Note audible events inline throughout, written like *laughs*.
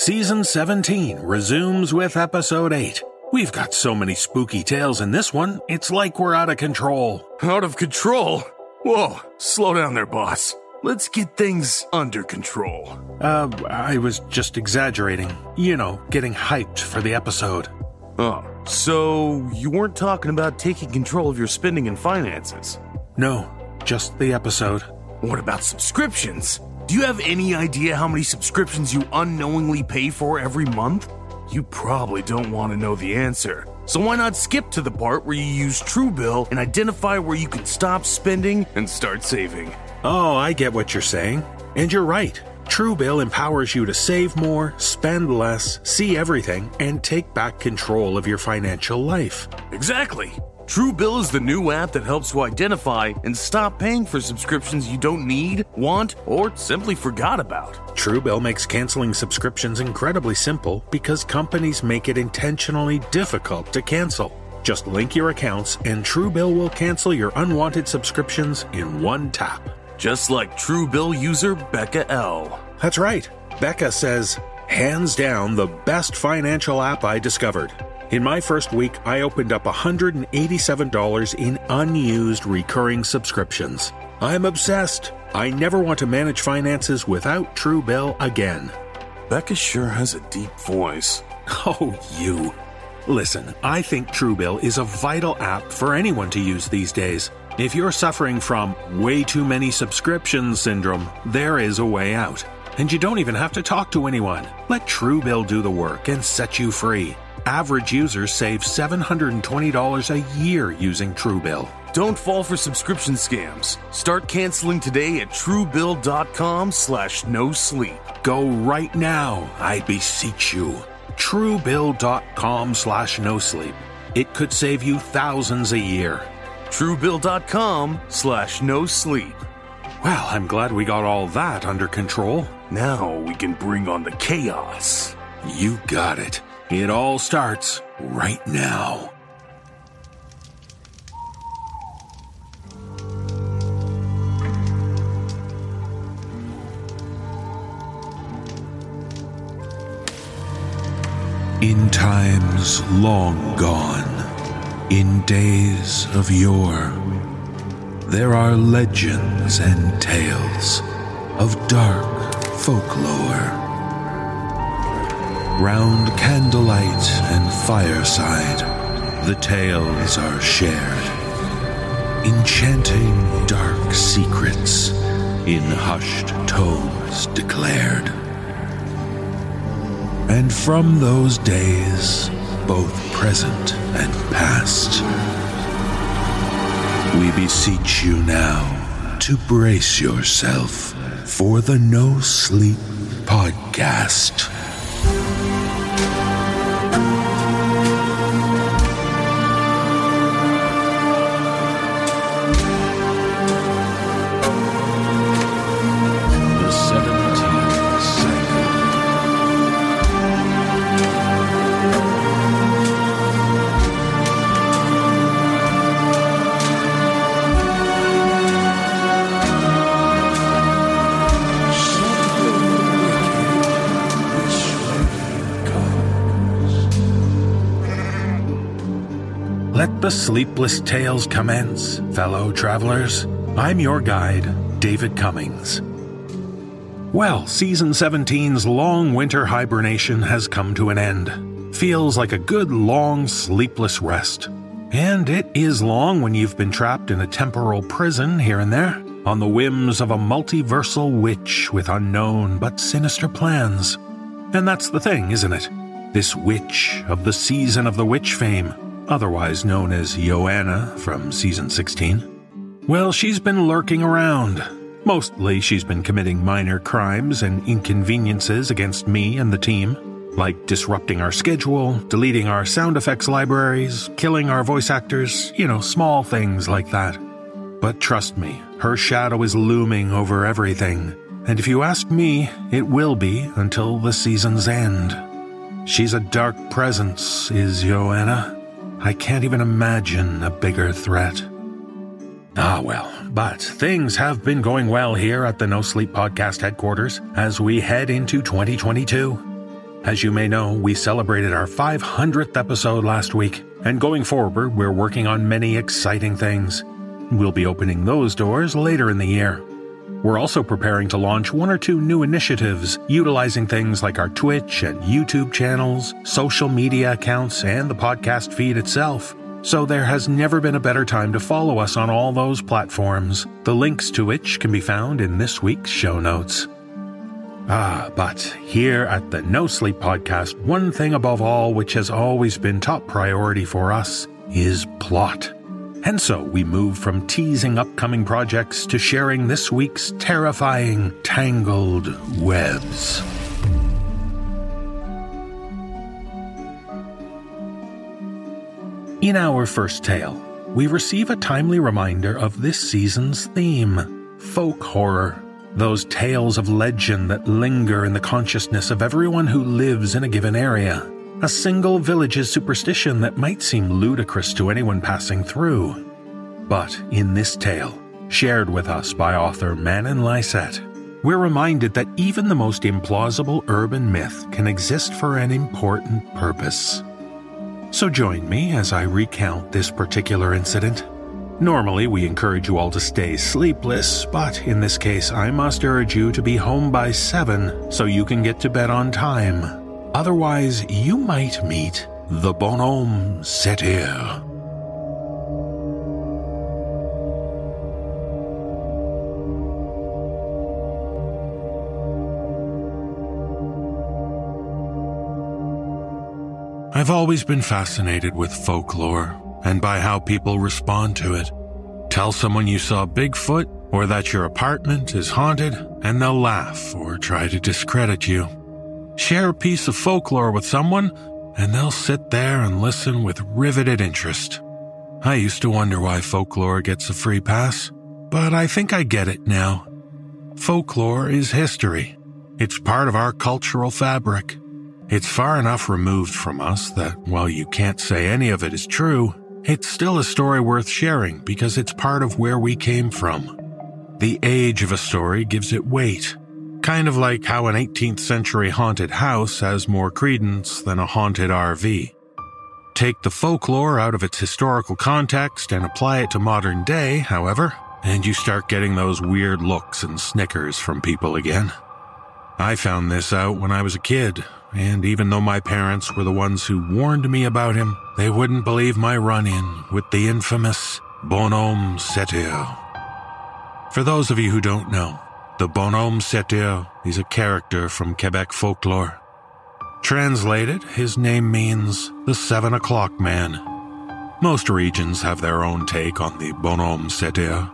Season 17 resumes with episode 8. We've got so many spooky tales in this one, it's like we're out of control. Out of control? Whoa, slow down there, boss. Let's get things under control. Uh, I was just exaggerating. You know, getting hyped for the episode. Oh, so you weren't talking about taking control of your spending and finances? No, just the episode. What about subscriptions? Do you have any idea how many subscriptions you unknowingly pay for every month? You probably don't want to know the answer. So why not skip to the part where you use Truebill and identify where you can stop spending and start saving? Oh, I get what you're saying. And you're right. Truebill empowers you to save more, spend less, see everything, and take back control of your financial life. Exactly. Truebill is the new app that helps you identify and stop paying for subscriptions you don't need, want, or simply forgot about. Truebill makes canceling subscriptions incredibly simple because companies make it intentionally difficult to cancel. Just link your accounts, and Truebill will cancel your unwanted subscriptions in one tap. Just like Truebill user Becca L. That's right. Becca says, hands down, the best financial app I discovered. In my first week, I opened up $187 in unused recurring subscriptions. I'm obsessed. I never want to manage finances without Truebill again. Becca sure has a deep voice. *laughs* Oh, you. Listen, I think Truebill is a vital app for anyone to use these days. If you're suffering from way too many subscriptions syndrome, there is a way out. And you don't even have to talk to anyone. Let Truebill do the work and set you free. Average users save $720 a year using Truebill. Don't fall for subscription scams. Start canceling today at truebill.com slash no sleep. Go right now, I beseech you. Truebill.com slash no sleep. It could save you thousands a year. Truebill.com slash no sleep. Well, I'm glad we got all that under control. Now we can bring on the chaos. You got it. It all starts right now. In times long gone, in days of yore, there are legends and tales of dark folklore. Round candlelight and fireside, the tales are shared, enchanting dark secrets in hushed tones declared. And from those days, both present and past, we beseech you now to brace yourself for the No Sleep Podcast. Sleepless tales commence, fellow travelers. I'm your guide, David Cummings. Well, season 17's long winter hibernation has come to an end. Feels like a good long sleepless rest. And it is long when you've been trapped in a temporal prison here and there, on the whims of a multiversal witch with unknown but sinister plans. And that's the thing, isn't it? This witch of the season of the witch fame, otherwise known as Joanna from season 16. Well, she's been lurking around. Mostly, she's been committing minor crimes and inconveniences against me and the team, like disrupting our schedule, deleting our sound effects libraries, killing our voice actors, you know, small things like that. But trust me, her shadow is looming over everything, and if you ask me, it will be until the season's end. She's a dark presence, is Joanna. I can't even imagine a bigger threat. Ah, well, but things have been going well here at the No Sleep Podcast headquarters as we head into 2022. As you may know, we celebrated our 500th episode last week, and going forward, we're working on many exciting things. We'll be opening those doors later in the year. We're also preparing to launch one or two new initiatives utilizing things like our Twitch and YouTube channels, social media accounts, and the podcast feed itself. So there has never been a better time to follow us on all those platforms, the links to which can be found in this week's show notes. Ah, but here at the No Sleep Podcast, one thing above all which has always been top priority for us is plot. And so we move from teasing upcoming projects to sharing this week's terrifying tangled webs. In our first tale, we receive a timely reminder of this season's theme folk horror. Those tales of legend that linger in the consciousness of everyone who lives in a given area. A single village's superstition that might seem ludicrous to anyone passing through. But in this tale, shared with us by author Manen Lyset, we're reminded that even the most implausible urban myth can exist for an important purpose. So join me as I recount this particular incident. Normally, we encourage you all to stay sleepless, but in this case, I must urge you to be home by 7 so you can get to bed on time. Otherwise, you might meet the bonhomme sept heures. I've always been fascinated with folklore and by how people respond to it. Tell someone you saw Bigfoot or that your apartment is haunted, and they'll laugh or try to discredit you. Share a piece of folklore with someone, and they'll sit there and listen with riveted interest. I used to wonder why folklore gets a free pass, but I think I get it now. Folklore is history. It's part of our cultural fabric. It's far enough removed from us that while you can't say any of it is true, it's still a story worth sharing because it's part of where we came from. The age of a story gives it weight, kind of like how an 18th century haunted house has more credence than a haunted RV. Take the folklore out of its historical context and apply it to modern day, however, and you start getting those weird looks and snickers from people again. I found this out when I was a kid, and even though my parents were the ones who warned me about him, they wouldn't believe my run in with the infamous Bonhomme Sept Heures. For those of you who don't know, the Bonhomme Sept Heures is a character from Quebec folklore. Translated, his name means the Seven O'Clock Man. Most regions have their own take on the Bonhomme Sept Heures,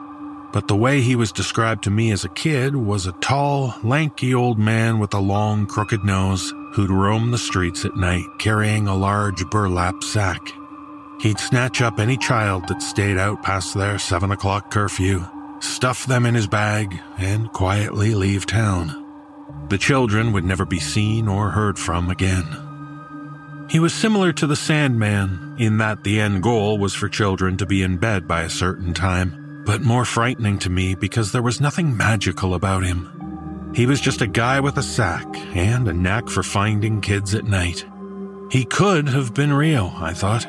but the way he was described to me as a kid was a tall, lanky old man with a long, crooked nose who'd roam the streets at night carrying a large burlap sack. He'd snatch up any child that stayed out past their seven o'clock curfew, stuff them in his bag, and quietly leave town. The children would never be seen or heard from again. He was similar to the Sandman in that the end goal was for children to be in bed by a certain time but more frightening to me because there was nothing magical about him. He was just a guy with a sack and a knack for finding kids at night. He could have been real, I thought,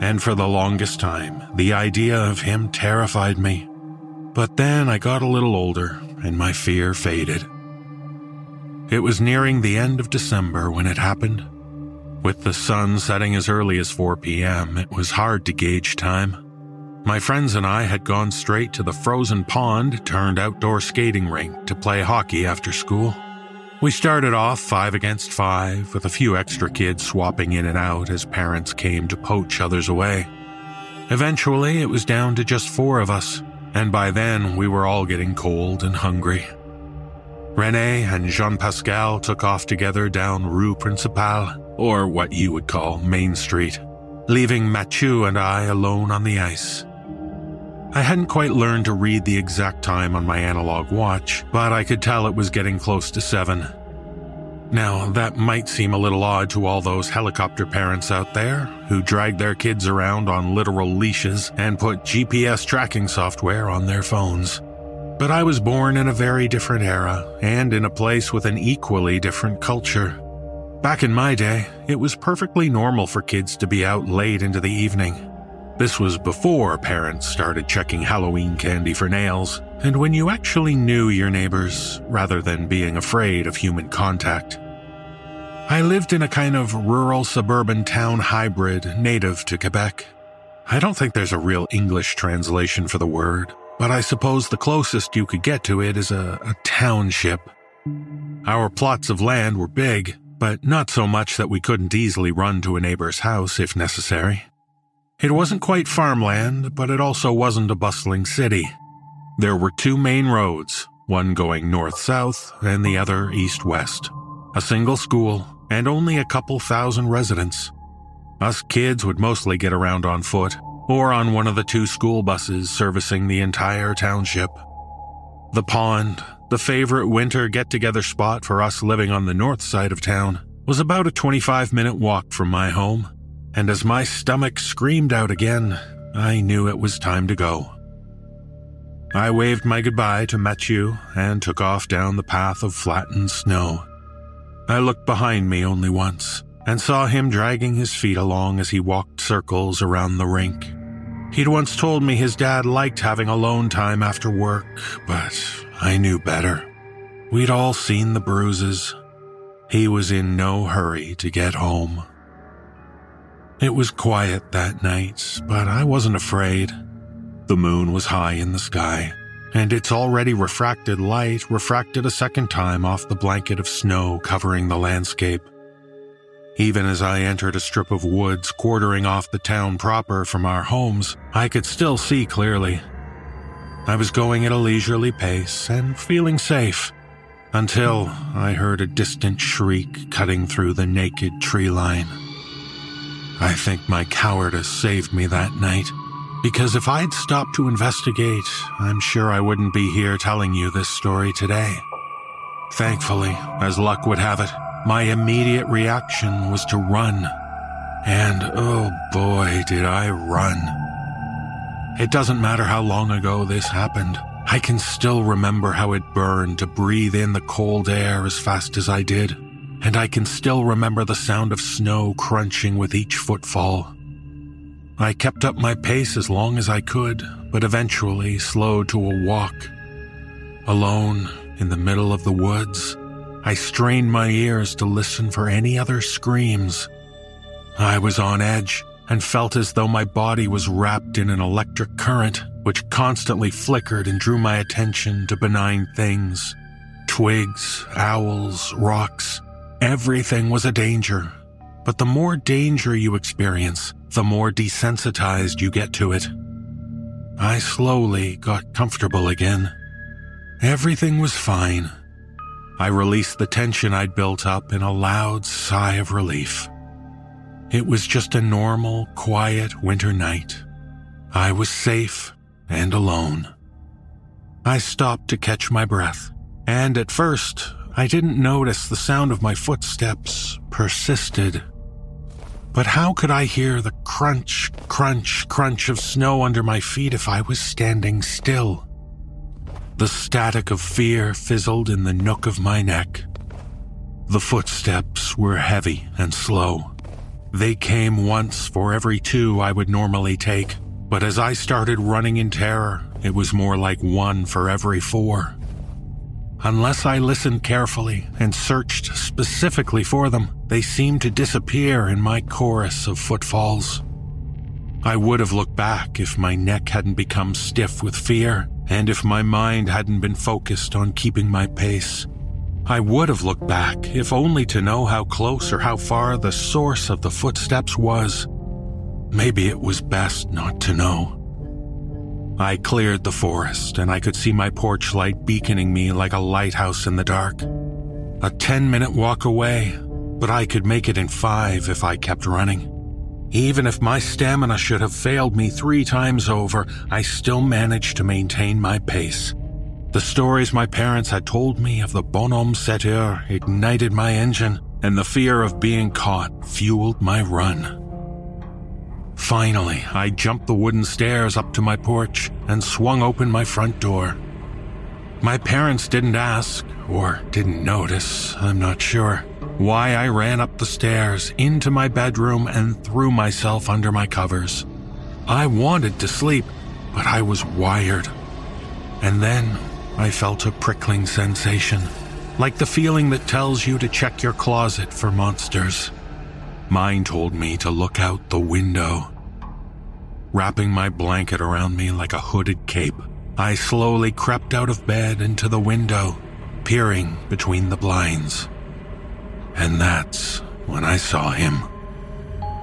and for the longest time, the idea of him terrified me. But then I got a little older and my fear faded. It was nearing the end of December when it happened. With the sun setting as early as 4 p.m., it was hard to gauge time. My friends and I had gone straight to the frozen pond turned outdoor skating rink to play hockey after school. We started off five against five, with a few extra kids swapping in and out as parents came to poach others away. Eventually, it was down to just four of us, and by then we were all getting cold and hungry. Rene and Jean Pascal took off together down Rue Principale, or what you would call Main Street, leaving Mathieu and I alone on the ice. I hadn't quite learned to read the exact time on my analog watch, but I could tell it was getting close to seven. Now, that might seem a little odd to all those helicopter parents out there who drag their kids around on literal leashes and put GPS tracking software on their phones. But I was born in a very different era and in a place with an equally different culture. Back in my day, it was perfectly normal for kids to be out late into the evening. This was before parents started checking Halloween candy for nails, and when you actually knew your neighbors rather than being afraid of human contact. I lived in a kind of rural suburban town hybrid native to Quebec. I don't think there's a real English translation for the word, but I suppose the closest you could get to it is a, a township. Our plots of land were big, but not so much that we couldn't easily run to a neighbor's house if necessary. It wasn't quite farmland, but it also wasn't a bustling city. There were two main roads, one going north south and the other east west. A single school, and only a couple thousand residents. Us kids would mostly get around on foot, or on one of the two school buses servicing the entire township. The pond, the favorite winter get together spot for us living on the north side of town, was about a 25 minute walk from my home and as my stomach screamed out again, I knew it was time to go. I waved my goodbye to Mathieu and took off down the path of flattened snow. I looked behind me only once and saw him dragging his feet along as he walked circles around the rink. He'd once told me his dad liked having alone time after work, but I knew better. We'd all seen the bruises. He was in no hurry to get home. It was quiet that night, but I wasn't afraid. The moon was high in the sky, and its already refracted light refracted a second time off the blanket of snow covering the landscape. Even as I entered a strip of woods quartering off the town proper from our homes, I could still see clearly. I was going at a leisurely pace and feeling safe until I heard a distant shriek cutting through the naked tree line. I think my cowardice saved me that night. Because if I'd stopped to investigate, I'm sure I wouldn't be here telling you this story today. Thankfully, as luck would have it, my immediate reaction was to run. And oh boy, did I run. It doesn't matter how long ago this happened. I can still remember how it burned to breathe in the cold air as fast as I did and I can still remember the sound of snow crunching with each footfall. I kept up my pace as long as I could, but eventually slowed to a walk. Alone, in the middle of the woods, I strained my ears to listen for any other screams. I was on edge and felt as though my body was wrapped in an electric current, which constantly flickered and drew my attention to benign things twigs, owls, rocks, Everything was a danger. But the more danger you experience, the more desensitized you get to it. I slowly got comfortable again. Everything was fine. I released the tension I'd built up in a loud sigh of relief. It was just a normal, quiet winter night. I was safe and alone. I stopped to catch my breath, and at first I didn't notice the sound of my footsteps persisted. But how could I hear the crunch, crunch, crunch of snow under my feet if I was standing still? The static of fear fizzled in the nook of my neck. The footsteps were heavy and slow. They came once for every two I would normally take, but as I started running in terror, it was more like one for every four. Unless I listened carefully and searched specifically for them, they seemed to disappear in my chorus of footfalls. I would have looked back if my neck hadn't become stiff with fear and if my mind hadn't been focused on keeping my pace. I would have looked back if only to know how close or how far the source of the footsteps was. Maybe it was best not to know. I cleared the forest and I could see my porch light beaconing me like a lighthouse in the dark. A 10 minute walk away, but I could make it in five if I kept running. Even if my stamina should have failed me three times over, I still managed to maintain my pace. The stories my parents had told me of the bonhomme sept heures ignited my engine, and the fear of being caught fueled my run. Finally, I jumped the wooden stairs up to my porch and swung open my front door. My parents didn't ask, or didn't notice, I'm not sure. why I ran up the stairs, into my bedroom, and threw myself under my covers. I wanted to sleep, but I was wired. And then I felt a prickling sensation, like the feeling that tells you to check your closet for monsters. Mine told me to look out the window. Wrapping my blanket around me like a hooded cape, I slowly crept out of bed into the window, peering between the blinds. And that's when I saw him.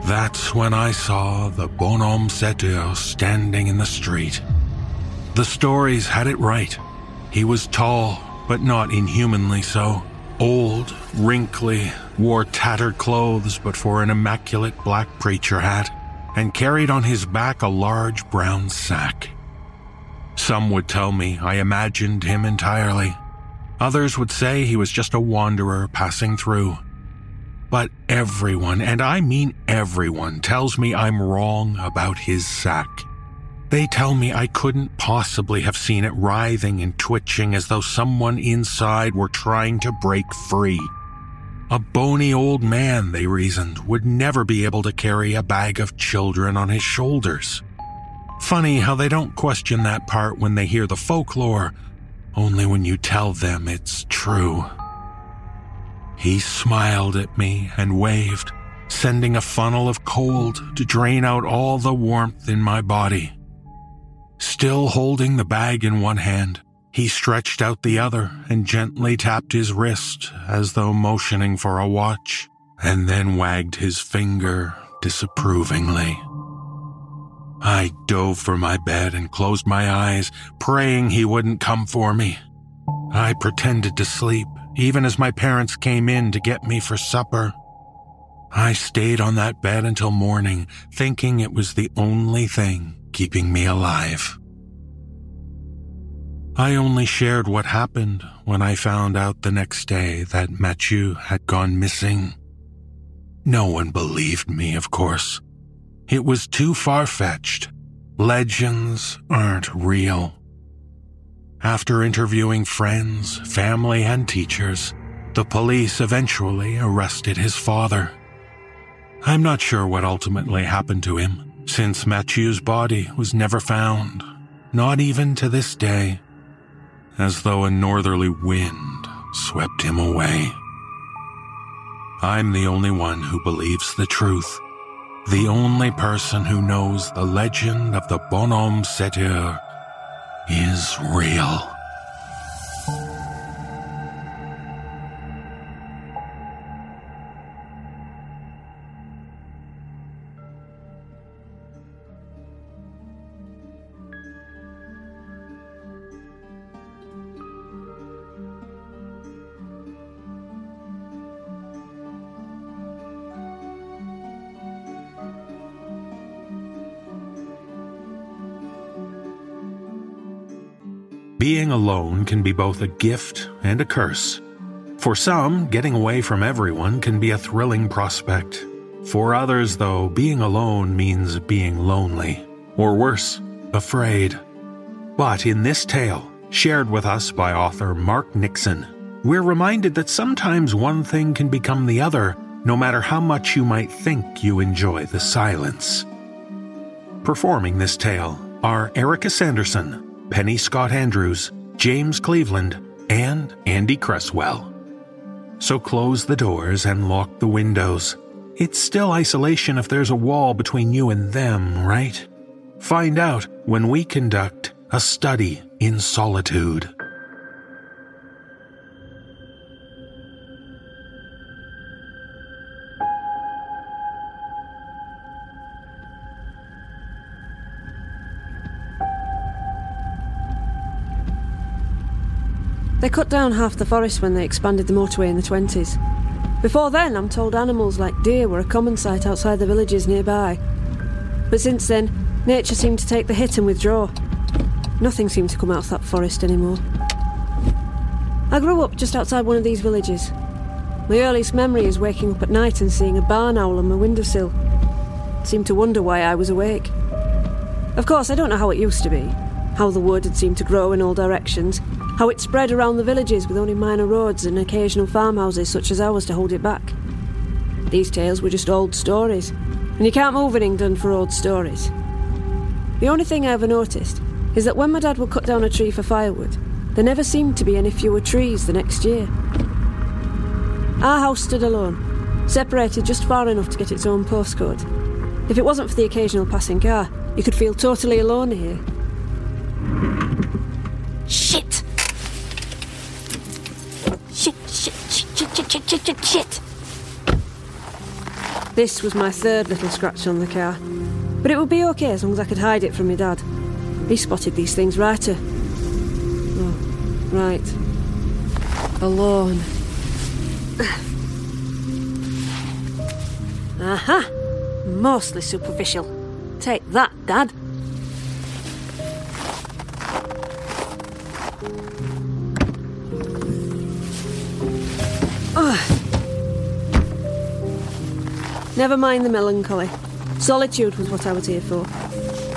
That's when I saw the bonhomme sept heures standing in the street. The stories had it right. He was tall, but not inhumanly so. Old, wrinkly, wore tattered clothes but for an immaculate black preacher hat, and carried on his back a large brown sack. Some would tell me I imagined him entirely. Others would say he was just a wanderer passing through. But everyone, and I mean everyone, tells me I'm wrong about his sack. They tell me I couldn't possibly have seen it writhing and twitching as though someone inside were trying to break free. A bony old man, they reasoned, would never be able to carry a bag of children on his shoulders. Funny how they don't question that part when they hear the folklore, only when you tell them it's true. He smiled at me and waved, sending a funnel of cold to drain out all the warmth in my body. Still holding the bag in one hand, he stretched out the other and gently tapped his wrist as though motioning for a watch, and then wagged his finger disapprovingly. I dove for my bed and closed my eyes, praying he wouldn't come for me. I pretended to sleep, even as my parents came in to get me for supper. I stayed on that bed until morning, thinking it was the only thing keeping me alive. I only shared what happened when I found out the next day that Mathieu had gone missing. No one believed me, of course. It was too far fetched. Legends aren't real. After interviewing friends, family, and teachers, the police eventually arrested his father. I'm not sure what ultimately happened to him, since Mathieu's body was never found, not even to this day, as though a northerly wind swept him away. I'm the only one who believes the truth, the only person who knows the legend of the bonhomme sept heures is real. Being alone can be both a gift and a curse. For some, getting away from everyone can be a thrilling prospect. For others, though, being alone means being lonely, or worse, afraid. But in this tale, shared with us by author Mark Nixon, we're reminded that sometimes one thing can become the other, no matter how much you might think you enjoy the silence. Performing this tale are Erika Sanderson, Penny Scott Andrews, James Cleveland, and Andy Cresswell. So close the doors and lock the windows. It's still isolation if there's a wall between you and them, right? Find out when we conduct a study in solitude. They cut down half the forest when they expanded the motorway in the 20s. Before then, I'm told animals like deer were a common sight outside the villages nearby. But since then, nature seemed to take the hit and withdraw. Nothing seemed to come out of that forest anymore. I grew up just outside one of these villages. My earliest memory is waking up at night and seeing a barn owl on my windowsill. Seemed to wonder why I was awake. Of course, I don't know how it used to be, how the wood had seemed to grow in all directions, how it spread around the villages with only minor roads and occasional farmhouses such as ours to hold it back. These tales were just old stories, and you can't move in England for old stories. The only thing I ever noticed is that when my dad would cut down a tree for firewood, there never seemed to be any fewer trees the next year. Our house stood alone, separated just far enough to get its own postcode. If it wasn't for the occasional passing car, you could feel totally alone here. Shit. This was my third little scratch on the car. But it would be okay as long as I could hide it from my dad. He spotted these things righter. Oh, right. Alone. *sighs* Aha! Mostly superficial. Take that, Dad. Never mind the melancholy. Solitude was what I was here for.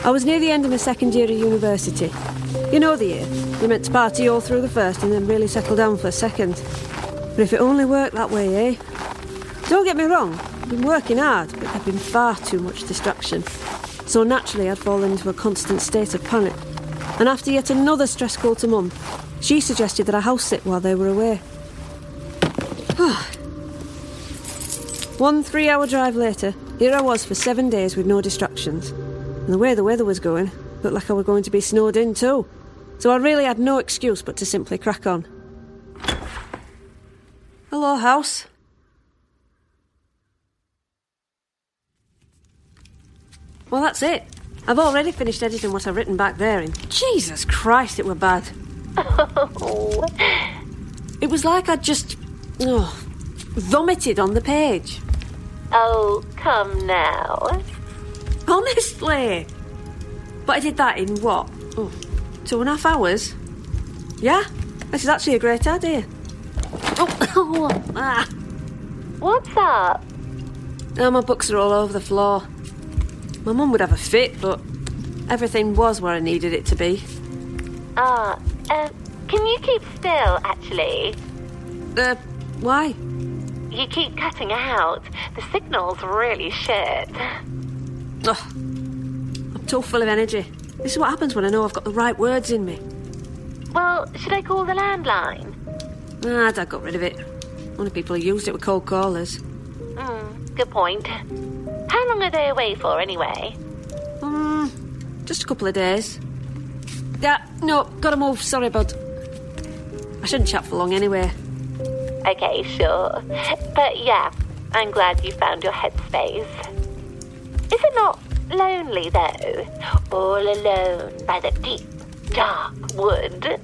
I was near the end of my second year of university. You know the year. You're meant to party all through the first and then really settle down for a second. But if it only worked that way, eh? Don't get me wrong, I've been working hard, but there'd been far too much distraction. So naturally, I'd fallen into a constant state of panic. And after yet another stress call to Mum, she suggested that I house sit while they were away. One three hour drive later, here I was for seven days with no distractions. And the way the weather was going, looked like I was going to be snowed in too. So I really had no excuse but to simply crack on. Hello, house. Well, that's it. I've already finished editing what I've written back there, and Jesus Christ, it were bad. Oh, *laughs* It was like I'd just. Oh, vomited on the page. Oh, come now. Honestly. But I did that in what? Oh, two and a half hours? Yeah? This is actually a great idea. Oh, *coughs* ah. What's up? Now my books are all over the floor. My mum would have a fit, but everything was where I needed it to be. Ah, um, can you keep still, actually? Uh, why? You keep cutting out. The signal's really shit. Ugh. I'm too full of energy. This is what happens when I know I've got the right words in me. Well, should I call the landline? Ah, Dad got rid of it. Only people who used it were cold callers. Hmm, good point. How long are they away for, anyway? Hmm, just a couple of days. Yeah, no, gotta move. Sorry, bud. I shouldn't chat for long anyway. Okay, sure. But yeah, I'm glad you found your headspace. Is it not lonely, though? All alone by the deep, dark wood?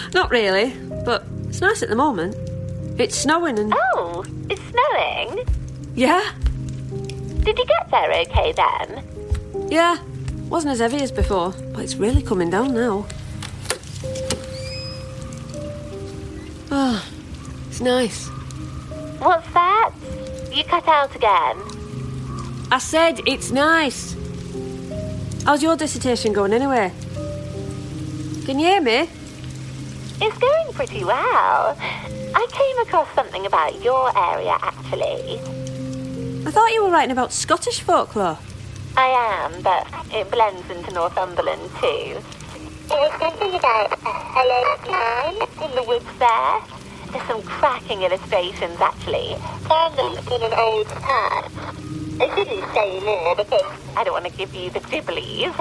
*laughs* Not really, but it's nice at the moment. It's snowing and. Oh, it's snowing? Yeah? Did you get there okay then? Yeah. Wasn't as heavy as before, but it's really coming down now. Oh, it's nice. What's that? You cut out again. I said it's nice. How's your dissertation going anyway? Can you hear me? It's going pretty well. I came across something about your area, actually. I thought you were writing about Scottish folklore. I am, but it blends into Northumberland too. It was something about a hollowed man in the woods there. There's some cracking illustrations, actually. Found them in an old pad. I didn't say more because I don't want to give you the dribblies.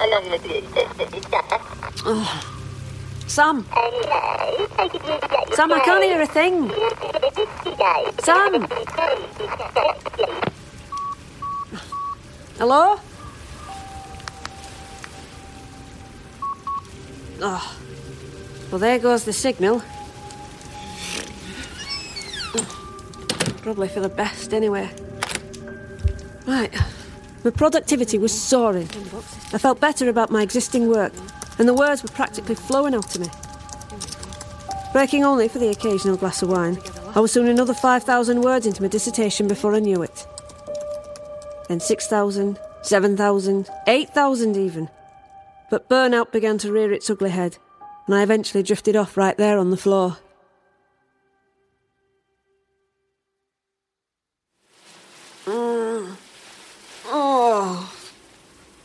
along with it. Sam, Anyway, I could really get you Sam, I can't hear a thing. Sam, hello? Oh, well, there goes the signal. Probably for the best, anyway. Right. My productivity was soaring. I felt better about my existing work, and the words were practically flowing out of me. Breaking only for the occasional glass of wine, I was soon another 5,000 words into my dissertation before I knew it. Then 6,000, 7,000, 8,000 even. But burnout began to rear its ugly head, and I eventually drifted off right there on the floor. Mm. Oh.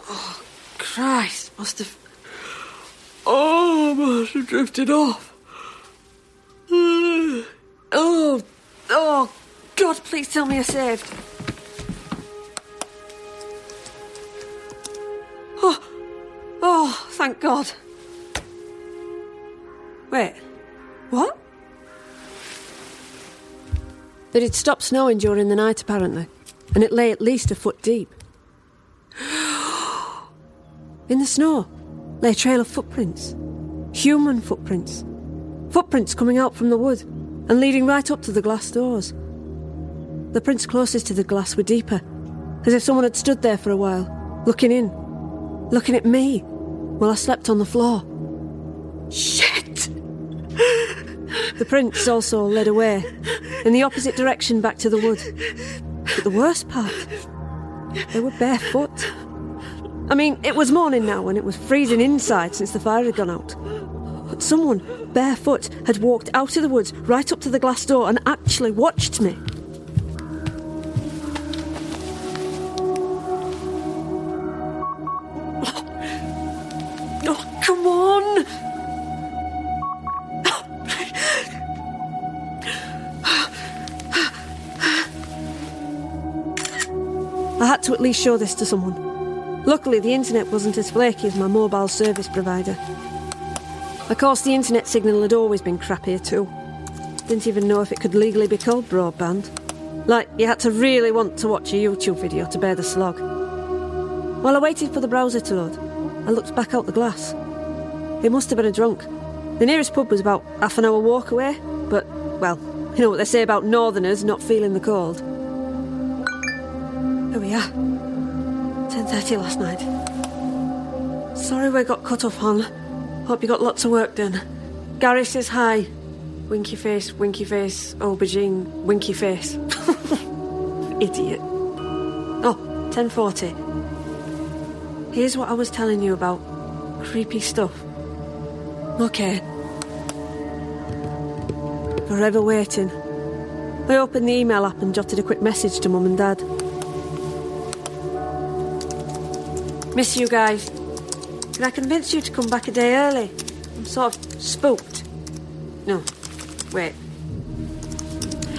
oh, Christ, must have. Oh, I must have drifted off. *sighs* Oh, oh, God, please tell me you're saved. Oh, thank God. Wait, what? But It stopped snowing during the night, apparently, and it lay at least a foot deep. *gasps* In the snow lay a trail of footprints. Human footprints. Footprints coming out from the wood and leading right up to the glass doors. The prints closest to the glass were deeper, as if someone had stood there for a while, looking in, looking at me, while I slept on the floor. Shit! The prints also led away, in the opposite direction back to the wood. But the worst part, they were barefoot. I mean, it was morning now and it was freezing inside since the fire had gone out. But someone, barefoot, had walked out of the woods right up to the glass door and actually watched me. Least show this to someone. Luckily, the internet wasn't as flaky as my mobile service provider. Of course, the internet signal had always been crappier too. Didn't even know if it could legally be called broadband. Like, you had to really want to watch a YouTube video to bear the slog. While I waited for the browser to load, I looked back out the glass. It must have been a drunk. The nearest pub was about half an hour walk away, but, well, you know what they say about northerners not feeling the cold. Here we are. 10.30 last night. Sorry we got cut off, hon. Hope you got lots of work done. Gary says hi. Winky face, winky face, aubergine, winky face. *laughs* Idiot. Oh, 10.40. Here's what I was telling you about. Creepy stuff. Okay. Forever waiting. I opened the email app and jotted a quick message to Mum and Dad. Miss you guys. Can I convince you to come back a day early? I'm sort of spooked. No, wait.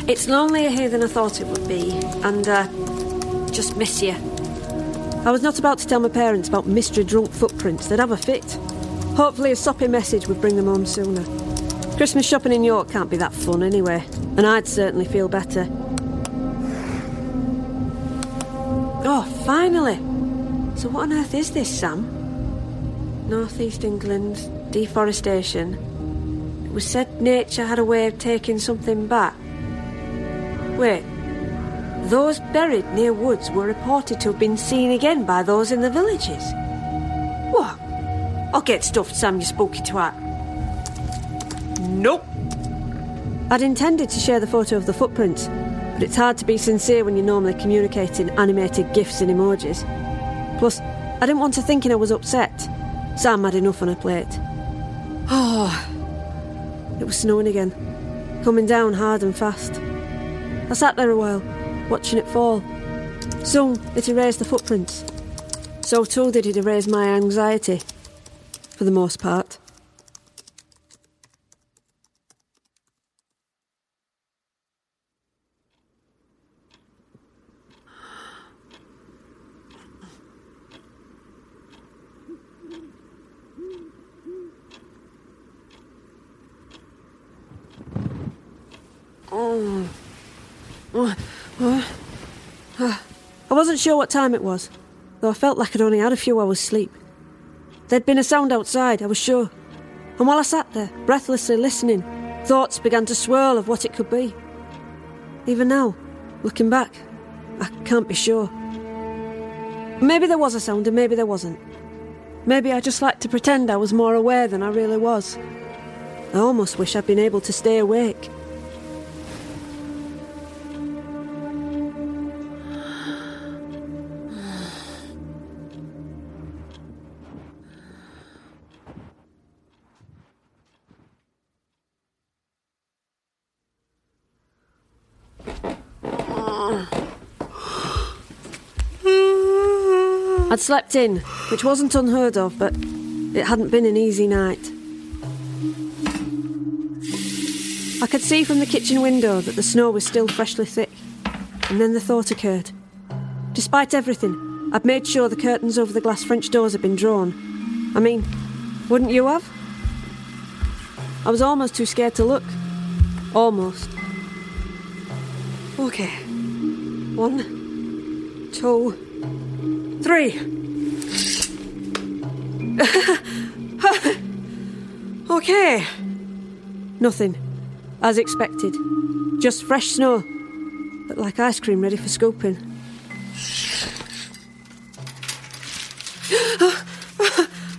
It's lonelier here than I thought it would be, and, uh, just miss you. I was not about to tell my parents about mystery drunk footprints. They'd have a fit. Hopefully, a soppy message would bring them home sooner. Christmas shopping in York can't be that fun anyway, and I'd certainly feel better. Oh, finally! So, what on earth is this, Sam? Northeast England, deforestation. It was said nature had a way of taking something back. Wait, those buried near woods were reported to have been seen again by those in the villages. What? I'll get stuffed, Sam, you spooky twat. Nope. I'd intended to share the photo of the footprints, but it's hard to be sincere when you're normally communicating animated gifs and emojis. Plus, I didn't want her thinking I was upset. Sam had enough on her plate. Oh, it was snowing again, coming down hard and fast. I sat there a while, watching it fall. Soon it erased the footprints. So too did it erase my anxiety, for the most part. Wasn't sure what time it was, though I felt like I'd only had a few hours' sleep. There'd been a sound outside, I was sure. And while I sat there, breathlessly listening, thoughts began to swirl of what it could be. Even now, looking back, I can't be sure. Maybe there was a sound and maybe there wasn't. Maybe I just liked to pretend I was more aware than I really was. I almost wish I'd been able to stay awake. I'd slept in, which wasn't unheard of, but it hadn't been an easy night. I could see from the kitchen window that the snow was still freshly thick, and then the thought occurred. Despite everything, I'd made sure the curtains over the glass French doors had been drawn. I mean, wouldn't you have? I was almost too scared to look. Almost. Okay. One, two, three. *laughs* okay. Nothing. As expected. Just fresh snow. But like ice cream ready for scooping. *gasps*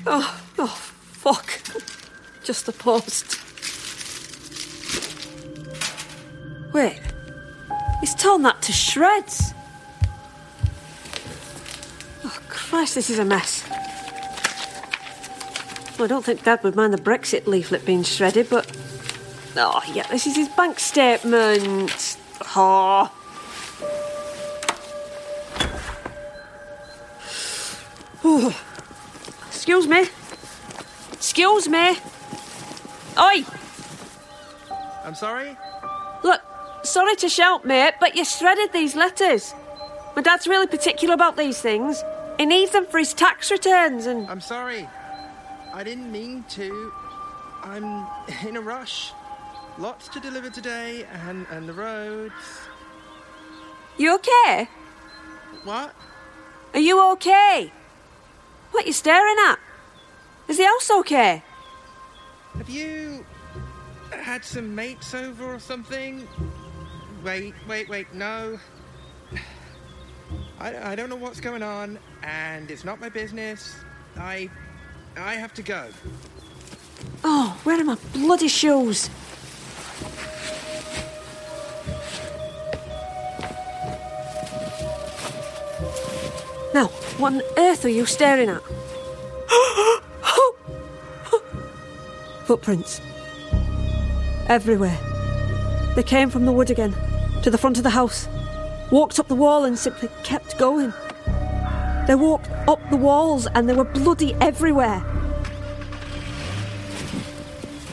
oh, oh, fuck. Just the post. Wait. He's torn that to shreds. Christ, this is a mess. Well, I don't think Dad would mind the Brexit leaflet being shredded, but. Oh, yeah, this is his bank statement. Oh. Excuse me. Excuse me. Oi! I'm sorry? Look, sorry to shout, mate, but you shredded these letters. My dad's really particular about these things. He needs them for his tax returns and. I'm sorry. I didn't mean to. I'm in a rush. Lots to deliver today, and, and the roads. You okay? What? Are you okay? What are you staring at? Is the house okay? Have you had some mates over or something? Wait, wait, wait, no. I, I don't know what's going on, and it's not my business. I. I have to go. Oh, where are my bloody shoes? Now, what on earth are you staring at? *gasps* Footprints. Everywhere. They came from the wood again, to the front of the house, walked up the wall and simply kept going. They walked up the walls and they were bloody everywhere.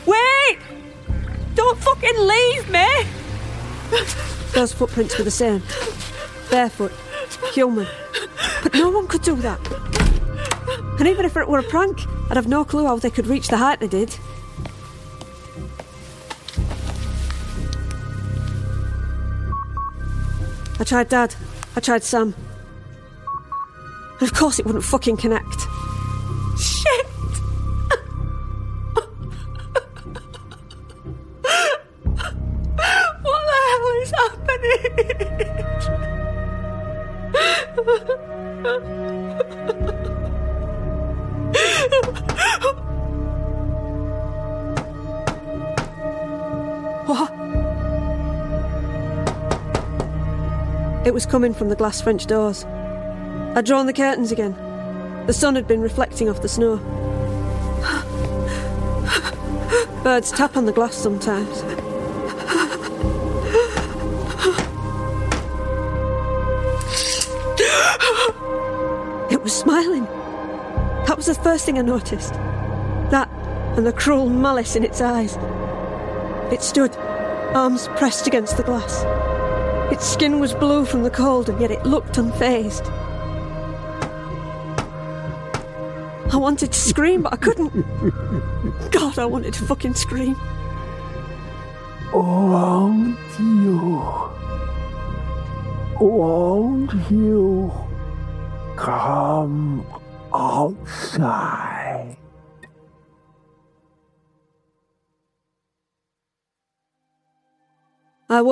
Wait! Don't fucking leave me! *laughs* Those footprints were the same. Barefoot, human. But no one could do that. And even if it were a prank, I'd have no clue how they could reach the height they did. I tried Dad. I tried Sam. And of course it wouldn't fucking connect. Coming from the glass French doors. I'd drawn the curtains again. The sun had been reflecting off the snow. *gasps* Birds tap on the glass sometimes. *gasps* It was smiling. That was the first thing I noticed. That and the cruel malice in its eyes. It stood, arms pressed against the glass. Its skin was blue from the cold, and yet it looked unfazed. I wanted to scream, but I couldn't. *laughs* God, I wanted to fucking scream. Oh, Won't you? Oh, Won't you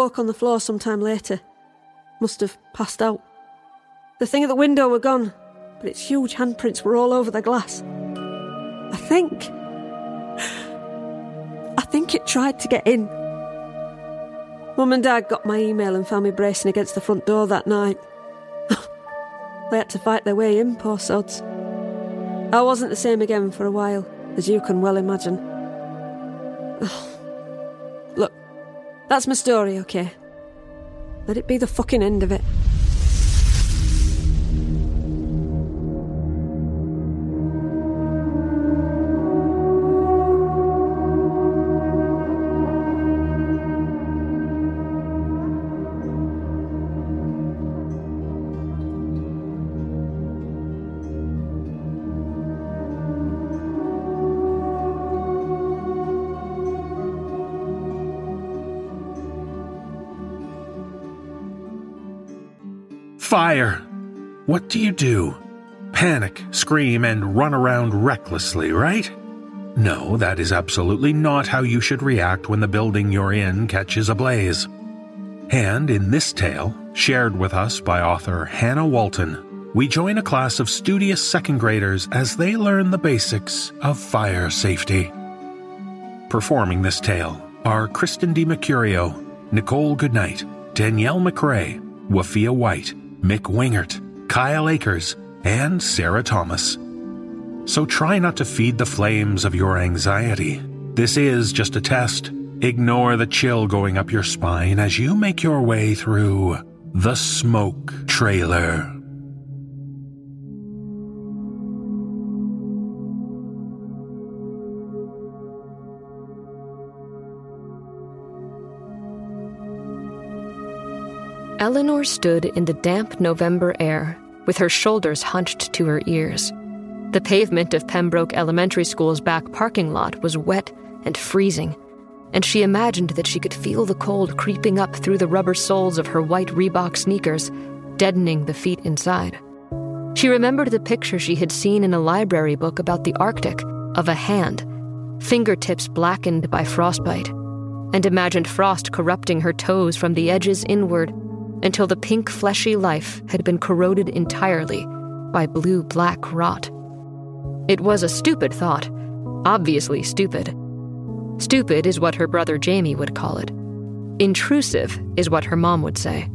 On the floor sometime later. Must have passed out. The thing at the window were gone, but its huge handprints were all over the glass. I think. I think it tried to get in. Mum and Dad got my email and found me bracing against the front door that night. *laughs* they had to fight their way in, poor sods. I wasn't the same again for a while, as you can well imagine. *sighs* Oh, That's my story, okay? Let it be the fucking end of it. Fire! What do you do? Panic, scream, and run around recklessly, right? No, that is absolutely not how you should react when the building you're in catches ablaze. And in this tale, shared with us by author Hannah Walton, we join a class of studious second graders as they learn the basics of fire safety. Performing this tale are Kristen DiMercurio, Nichole Goodnight, Danielle McRae, Wafiyyah White, Mick Wingert, Kyle Akers, and Sarah Thomas. So try not to feed the flames of your anxiety. This is just a test. Ignore the chill going up your spine as you make your way through the smoke trailer. Eleanor stood in the damp November air, with her shoulders hunched to her ears. The pavement of Pembroke Elementary School's back parking lot was wet and freezing, and she imagined that she could feel the cold creeping up through the rubber soles of her white Reebok sneakers, deadening the feet inside. She remembered the picture she had seen in a library book about the Arctic of a hand, fingertips blackened by frostbite, and imagined frost corrupting her toes from the edges inward until the pink fleshy life had been corroded entirely by blue black rot. It was a stupid thought, obviously stupid. Stupid is what her brother Jamie would call it. Intrusive is what her mom would say.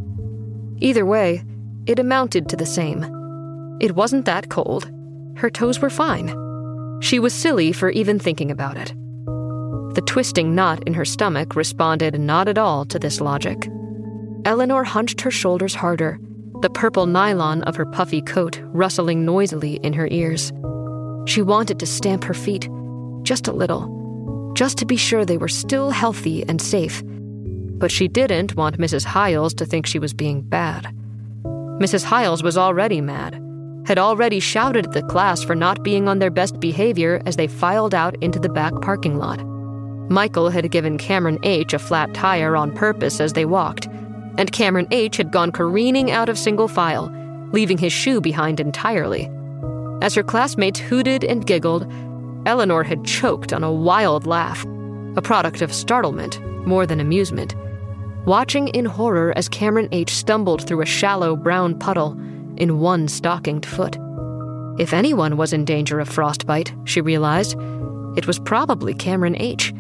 Either way, it amounted to the same. It wasn't that cold. Her toes were fine. She was silly for even thinking about it. The twisting knot in her stomach responded not at all to this logic. Eleanor hunched her shoulders harder, the purple nylon of her puffy coat rustling noisily in her ears. She wanted to stamp her feet, just a little, just to be sure they were still healthy and safe. But she didn't want Mrs. Hyles to think she was being bad. Mrs. Hyles was already mad, had already shouted at the class for not being on their best behavior as they filed out into the back parking lot. Michael had given Cameron H. a flat tire on purpose as they walked and Cameron H. had gone careening out of single file, leaving his shoe behind entirely. As her classmates hooted and giggled, Eleanor had choked on a wild laugh, a product of startlement more than amusement, watching in horror as Cameron H. stumbled through a shallow brown puddle in one stockinged foot. If anyone was in danger of frostbite, she realized, it was probably Cameron H.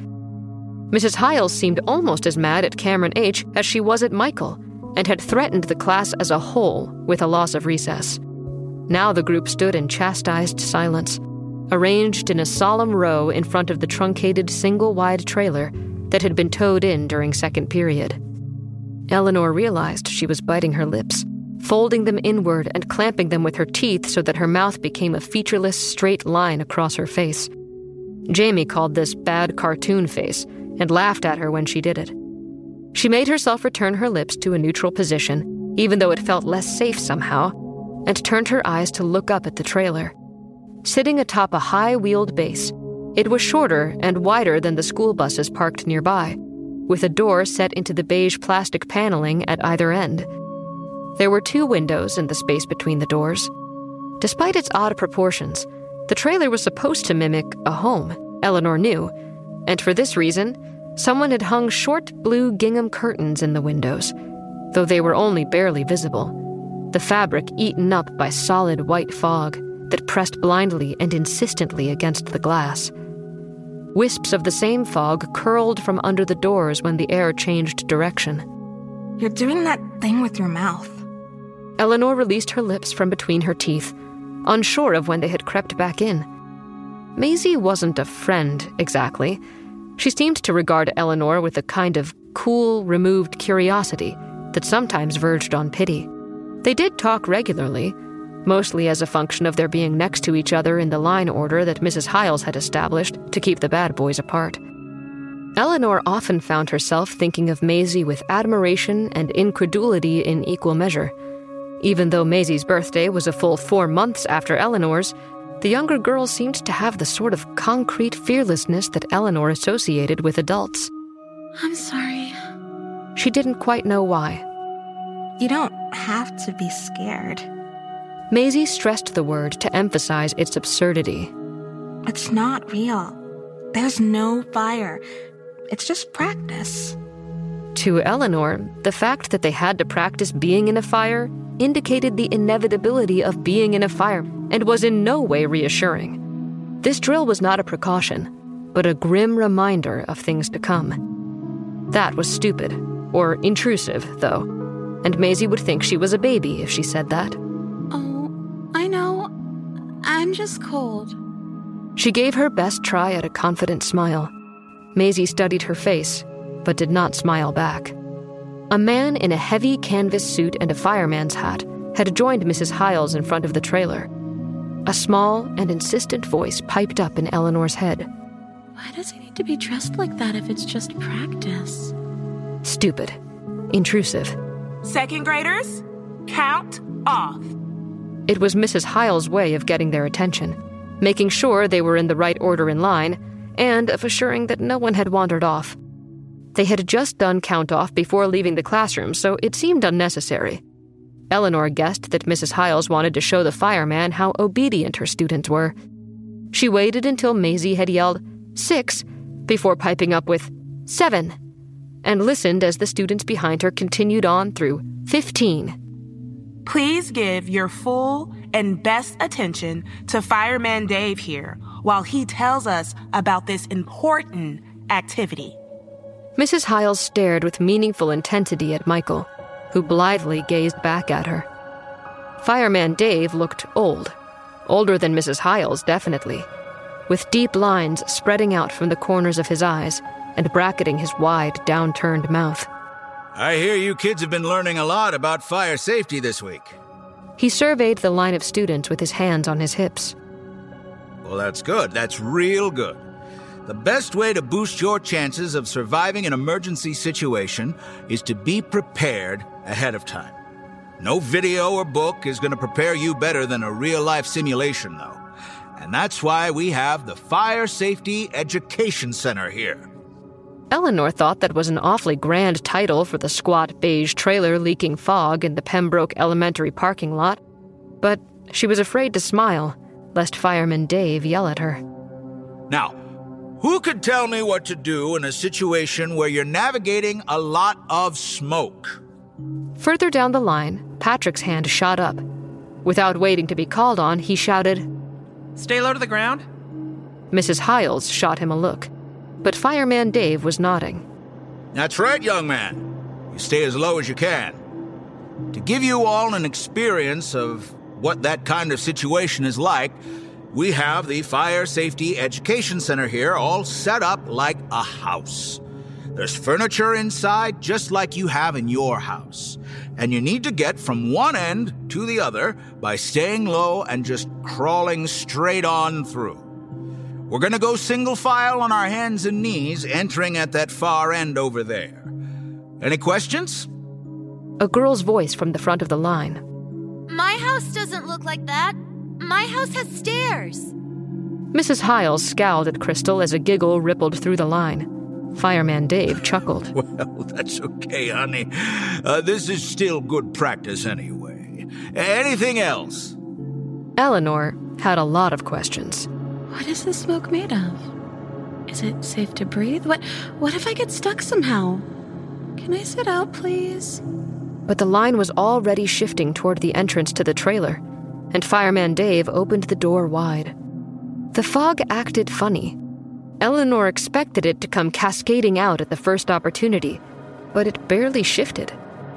Mrs. Hyles seemed almost as mad at Cameron H. as she was at Michael, and had threatened the class as a whole with a loss of recess. Now the group stood in chastised silence, arranged in a solemn row in front of the truncated single wide trailer that had been towed in during second period. Eleanor realized she was biting her lips, folding them inward and clamping them with her teeth so that her mouth became a featureless straight line across her face. Jamie called this bad cartoon face and laughed at her when she did it. She made herself return her lips to a neutral position, even though it felt less safe somehow, and turned her eyes to look up at the trailer. Sitting atop a high wheeled base, it was shorter and wider than the school buses parked nearby, with a door set into the beige plastic paneling at either end. There were two windows in the space between the doors. Despite its odd proportions, the trailer was supposed to mimic a home, Eleanor knew, and for this reason, someone had hung short blue gingham curtains in the windows, though they were only barely visible, the fabric eaten up by solid white fog that pressed blindly and insistently against the glass. Wisps of the same fog curled from under the doors when the air changed direction. You're doing that thing with your mouth. Eleanor released her lips from between her teeth, unsure of when they had crept back in. Maisie wasn't a friend, exactly. She seemed to regard Eleanor with a kind of cool, removed curiosity that sometimes verged on pity. They did talk regularly, mostly as a function of their being next to each other in the line order that Mrs. Hyles had established to keep the bad boys apart. Eleanor often found herself thinking of Maisie with admiration and incredulity in equal measure. Even though Maisie's birthday was a full four months after Eleanor's, the younger girl seemed to have the sort of concrete fearlessness that Eleanor associated with adults. I'm sorry. She didn't quite know why. You don't have to be scared. Maisie stressed the word to emphasize its absurdity. It's not real. There's no fire. It's just practice. To Eleanor, the fact that they had to practice being in a fire indicated the inevitability of being in a fire and was in no way reassuring. This drill was not a precaution, but a grim reminder of things to come. That was stupid, or intrusive, though, and Maisie would think she was a baby if she said that. Oh, I know. I'm just cold. She gave her best try at a confident smile. Maisie studied her face, but did not smile back. A man in a heavy canvas suit and a fireman's hat had joined Mrs. Hyles in front of the trailer. A small and insistent voice piped up in Eleanor's head. Why does he need to be dressed like that if it's just practice? Stupid. Intrusive. Second graders, count off. It was Mrs. Hyles' way of getting their attention, making sure they were in the right order in line, and of assuring that no one had wandered off. They had just done count off before leaving the classroom, so it seemed unnecessary. Eleanor guessed that Mrs. Hyles wanted to show the fireman how obedient her students were. She waited until Maisie had yelled, Six, before piping up with, Seven, and listened as the students behind her continued on through 15. Please give your full and best attention to Fireman Dave here while he tells us about this important activity. Mrs. Hyles stared with meaningful intensity at Michael, who blithely gazed back at her. Fireman Dave looked old, older than Mrs. Hyles, definitely, with deep lines spreading out from the corners of his eyes and bracketing his wide, downturned mouth. I hear you kids have been learning a lot about fire safety this week. He surveyed the line of students with his hands on his hips. Well, that's good. That's real good. The best way to boost your chances of surviving an emergency situation is to be prepared ahead of time. No video or book is going to prepare you better than a real life simulation, though. And that's why we have the Fire Safety Education Center here. Eleanor thought that was an awfully grand title for the squat beige trailer leaking fog in the Pembroke Elementary parking lot, but she was afraid to smile, lest Fireman Dave yell at her. Now, who could tell me what to do in a situation where you're navigating a lot of smoke? Further down the line, Patrick's hand shot up. Without waiting to be called on, he shouted, Stay low to the ground. Mrs. Hyles shot him a look, but Fireman Dave was nodding. That's right, young man. You stay as low as you can. To give you all an experience of what that kind of situation is like, we have the Fire Safety Education Center here all set up like a house. There's furniture inside just like you have in your house. And you need to get from one end to the other by staying low and just crawling straight on through. We're gonna go single file on our hands and knees, entering at that far end over there. Any questions? A girl's voice from the front of the line. My house doesn't look like that. My house has stairs. Mrs. Hyles scowled at Crystal as a giggle rippled through the line. Fireman Dave chuckled. *laughs* Well, that's okay, honey. Uh, this is still good practice anyway. Anything else? Eleanor had a lot of questions. What is the smoke made of? Is it safe to breathe? What what if I get stuck somehow? Can I sit out, please? But the line was already shifting toward the entrance to the trailer, and Fireman Dave opened the door wide. The fog acted funny. Eleanor expected it to come cascading out at the first opportunity, but it barely shifted,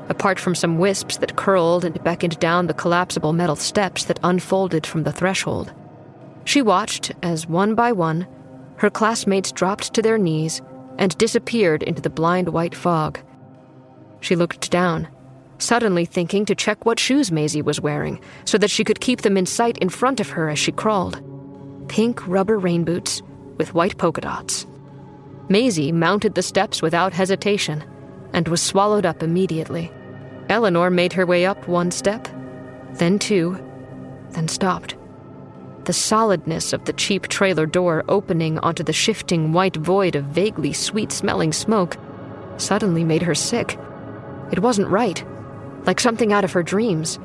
apart from some wisps that curled and beckoned down the collapsible metal steps that unfolded from the threshold. She watched as, one by one, her classmates dropped to their knees and disappeared into the blind white fog. She looked down, suddenly thinking to check what shoes Maisie was wearing so that she could keep them in sight in front of her as she crawled. Pink rubber rain boots with white polka dots. Maisie mounted the steps without hesitation and was swallowed up immediately. Eleanor made her way up one step, then two, then stopped. The solidness of the cheap trailer door opening onto the shifting white void of vaguely sweet smelling smoke suddenly made her sick. It wasn't right. Like something out of her dreams,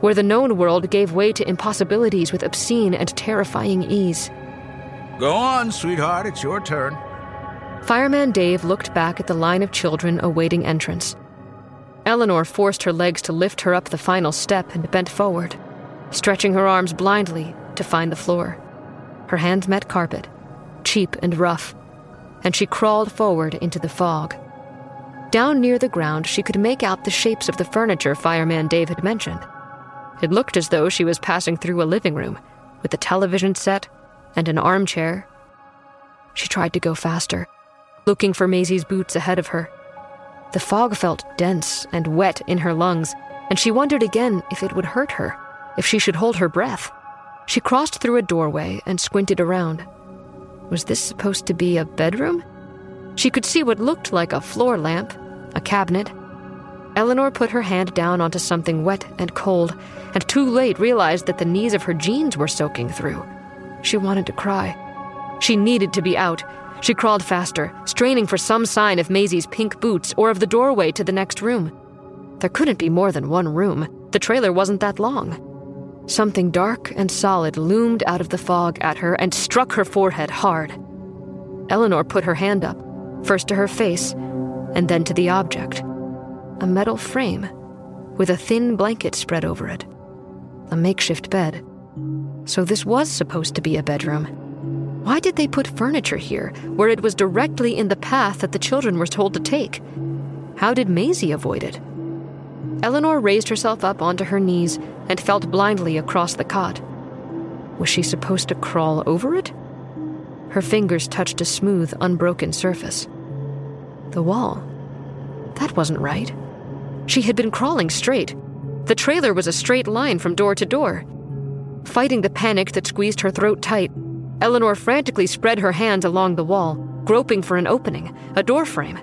where the known world gave way to impossibilities with obscene and terrifying ease. Go on, sweetheart, it's your turn. Fireman Dave looked back at the line of children awaiting entrance. Eleanor forced her legs to lift her up the final step and bent forward, stretching her arms blindly to find the floor. Her hands met carpet, cheap and rough, and she crawled forward into the fog. Down near the ground, she could make out the shapes of the furniture Fireman Dave had mentioned. It looked as though she was passing through a living room, with a television set and an armchair. She tried to go faster, looking for Maisie's boots ahead of her. The fog felt dense and wet in her lungs, and she wondered again if it would hurt her, if she should hold her breath. She crossed through a doorway and squinted around. Was this supposed to be a bedroom? She could see what looked like a floor lamp, a cabinet. Eleanor put her hand down onto something wet and cold, and too late realized that the knees of her jeans were soaking through. She wanted to cry. She needed to be out. She crawled faster, straining for some sign of Maisie's pink boots or of the doorway to the next room. There couldn't be more than one room. The trailer wasn't that long. Something dark and solid loomed out of the fog at her and struck her forehead hard. Eleanor put her hand up, first to her face, and then to the object a metal frame with a thin blanket spread over it. A makeshift bed. So this was supposed to be a bedroom. Why did they put furniture here, where it was directly in the path that the children were told to take? How did Maisie avoid it? Eleanor raised herself up onto her knees and felt blindly across the cot. Was she supposed to crawl over it? Her fingers touched a smooth, unbroken surface. The wall. That wasn't right. She had been crawling straight. The trailer was a straight line from door to door. Fighting the panic that squeezed her throat tight, Eleanor frantically spread her hands along the wall, groping for an opening, a doorframe.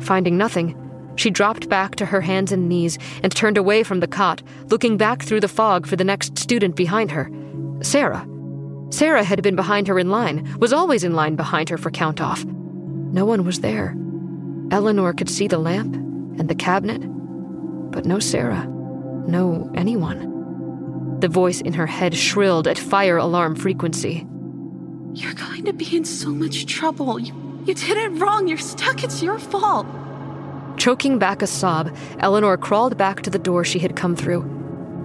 Finding nothing, she dropped back to her hands and knees and turned away from the cot, looking back through the fog for the next student behind her Sarah. Sarah had been behind her in line, was always in line behind her for count off. No one was there. Eleanor could see the lamp and the cabinet, but no Sarah, no anyone. The voice in her head shrilled at fire alarm frequency. You're going to be in so much trouble. You, you did it wrong. You're stuck. It's your fault. Choking back a sob, Eleanor crawled back to the door she had come through,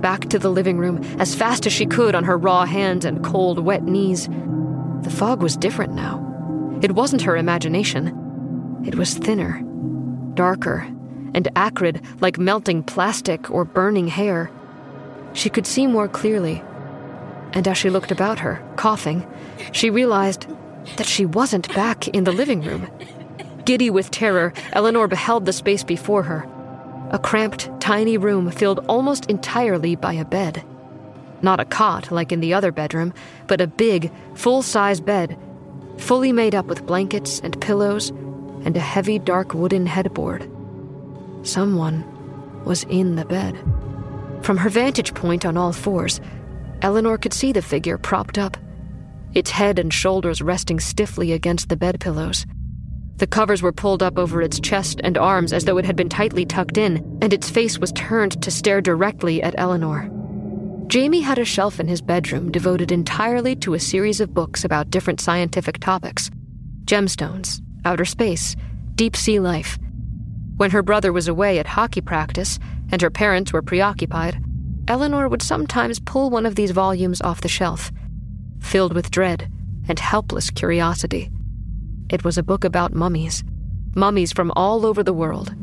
back to the living room as fast as she could on her raw hands and cold, wet knees. The fog was different now. It wasn't her imagination. It was thinner, darker, and acrid like melting plastic or burning hair. She could see more clearly. And as she looked about her, coughing, she realized that she wasn't back in the living room. Giddy with terror, Eleanor beheld the space before her a cramped, tiny room filled almost entirely by a bed. Not a cot like in the other bedroom, but a big, full size bed, fully made up with blankets and pillows and a heavy, dark wooden headboard. Someone was in the bed. From her vantage point on all fours, Eleanor could see the figure propped up, its head and shoulders resting stiffly against the bedpillows. The covers were pulled up over its chest and arms as though it had been tightly tucked in, and its face was turned to stare directly at Eleanor. Jamie had a shelf in his bedroom devoted entirely to a series of books about different scientific topics gemstones, outer space, deep sea life. When her brother was away at hockey practice and her parents were preoccupied, Eleanor would sometimes pull one of these volumes off the shelf, filled with dread and helpless curiosity. It was a book about mummies, mummies from all over the world,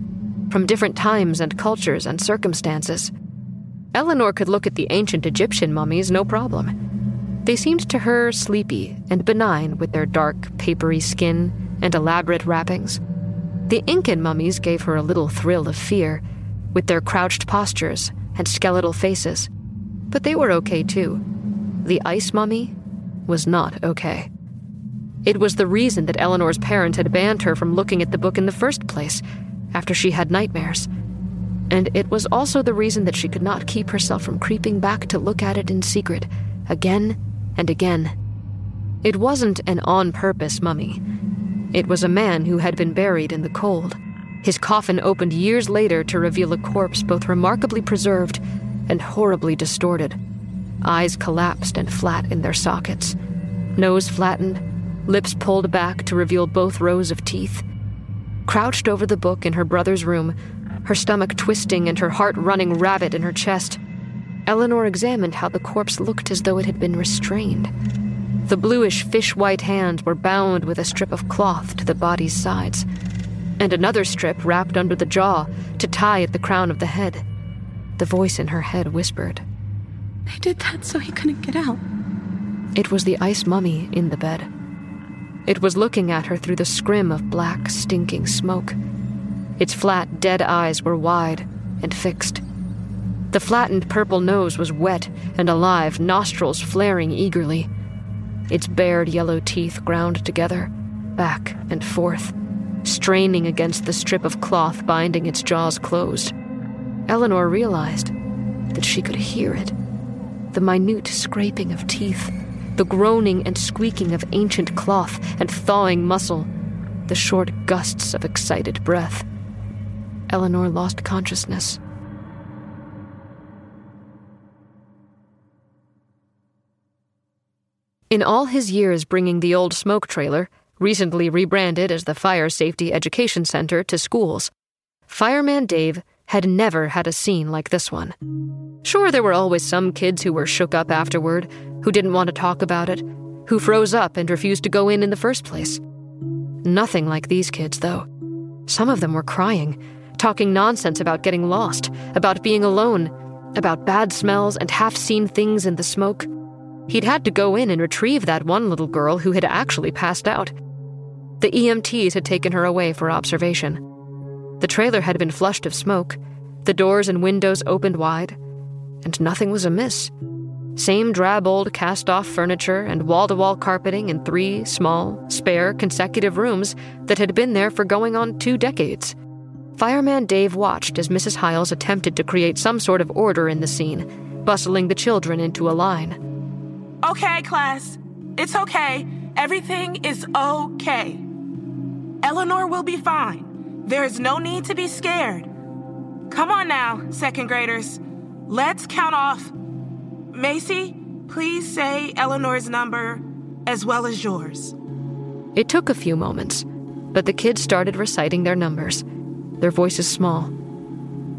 from different times and cultures and circumstances. Eleanor could look at the ancient Egyptian mummies no problem. They seemed to her sleepy and benign with their dark, papery skin and elaborate wrappings. The Incan mummies gave her a little thrill of fear, with their crouched postures and skeletal faces. But they were okay too. The ice mummy was not okay. It was the reason that Eleanor's parents had banned her from looking at the book in the first place, after she had nightmares. And it was also the reason that she could not keep herself from creeping back to look at it in secret, again and again. It wasn't an on purpose mummy. It was a man who had been buried in the cold, His coffin opened years later to reveal a corpse both remarkably preserved and horribly distorted. Eyes collapsed and flat in their sockets, nose flattened, lips pulled back to reveal both rows of teeth. Crouched over the book in her brother's room, her stomach twisting and her heart running rabbit in her chest, Eleanor examined how the corpse looked as though it had been restrained. The bluish fish white hands were bound with a strip of cloth to the body's sides, and another strip wrapped under the jaw to tie at the crown of the head. The voice in her head whispered, They did that so he couldn't get out. It was the ice mummy in the bed. It was looking at her through the scrim of black, stinking smoke. Its flat, dead eyes were wide and fixed. The flattened purple nose was wet and alive, nostrils flaring eagerly. Its bared yellow teeth ground together, back and forth, straining against the strip of cloth binding its jaws closed. Eleanor realized that she could hear it the minute scraping of teeth, the groaning and squeaking of ancient cloth and thawing muscle, the short gusts of excited breath. Eleanor lost consciousness. In all his years bringing the old smoke trailer, recently rebranded as the Fire Safety Education Center, to schools, Fireman Dave had never had a scene like this one. Sure, there were always some kids who were shook up afterward, who didn't want to talk about it, who froze up and refused to go in in the first place. Nothing like these kids, though. Some of them were crying, talking nonsense about getting lost, about being alone, about bad smells and half seen things in the smoke. He'd had to go in and retrieve that one little girl who had actually passed out. The EMTs had taken her away for observation. The trailer had been flushed of smoke, the doors and windows opened wide, and nothing was amiss. Same drab old cast off furniture and wall to wall carpeting in three small, spare, consecutive rooms that had been there for going on two decades. Fireman Dave watched as Mrs. Hyles attempted to create some sort of order in the scene, bustling the children into a line. Okay, class. It's okay. Everything is okay. Eleanor will be fine. There is no need to be scared. Come on now, second graders. Let's count off. Maisie, please say Eleanor's number as well as yours. It took a few moments, but the kids started reciting their numbers, their voices small.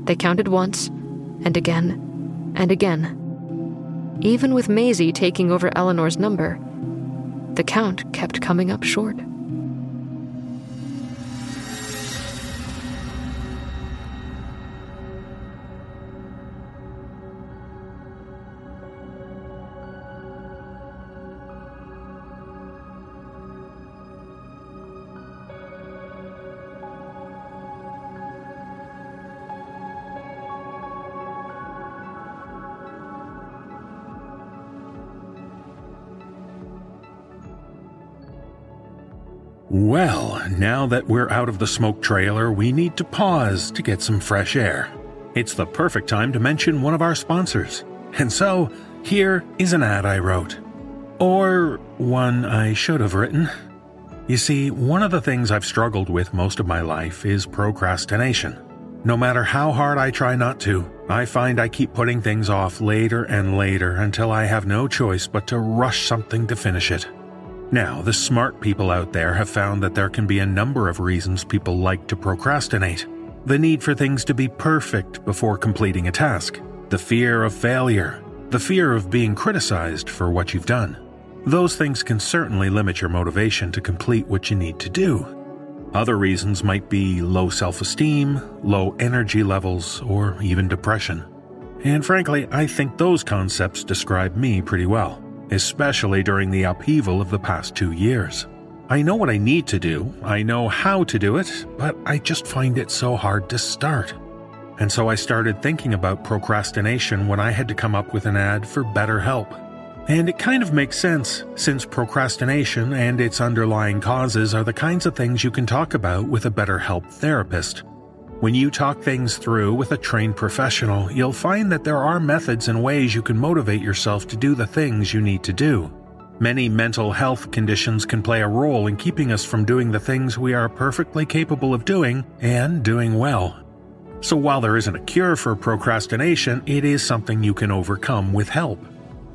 They counted once, and again, and again. Even with Maisie taking over Eleanor's number, the count kept coming up short. Well, now that we're out of the smoke trailer, we need to pause to get some fresh air. It's the perfect time to mention one of our sponsors. And so, here is an ad I wrote. Or one I should have written. You see, one of the things I've struggled with most of my life is procrastination. No matter how hard I try not to, I find I keep putting things off later and later until I have no choice but to rush something to finish it. Now, the smart people out there have found that there can be a number of reasons people like to procrastinate. The need for things to be perfect before completing a task, the fear of failure, the fear of being criticized for what you've done. Those things can certainly limit your motivation to complete what you need to do. Other reasons might be low self esteem, low energy levels, or even depression. And frankly, I think those concepts describe me pretty well especially during the upheaval of the past two years. I know what I need to do, I know how to do it, but I just find it so hard to start. And so I started thinking about procrastination when I had to come up with an ad for BetterHelp. And it kind of makes sense, since procrastination and its underlying causes are the kinds of things you can talk about with a BetterHelp therapist. When you talk things through with a trained professional, you'll find that there are methods and ways you can motivate yourself to do the things you need to do. Many mental health conditions can play a role in keeping us from doing the things we are perfectly capable of doing and doing well. So while there isn't a cure for procrastination, it is something you can overcome with help.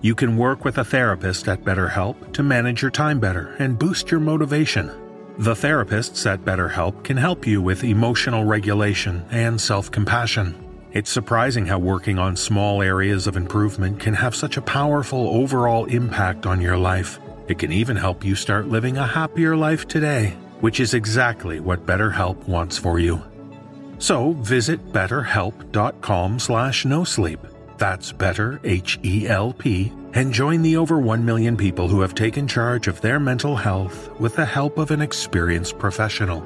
You can work with a therapist at BetterHelp to manage your time better and boost your motivation. The therapists at BetterHelp can help you with emotional regulation and self compassion. It's surprising how working on small areas of improvement can have such a powerful overall impact on your life. It can even help you start living a happier life today, which is exactly what BetterHelp wants for you. So visit betterhelp.com slash no sleep. That's better H-E-L-P and join the over 1 million people who have taken charge of their mental health with the help of an experienced professional.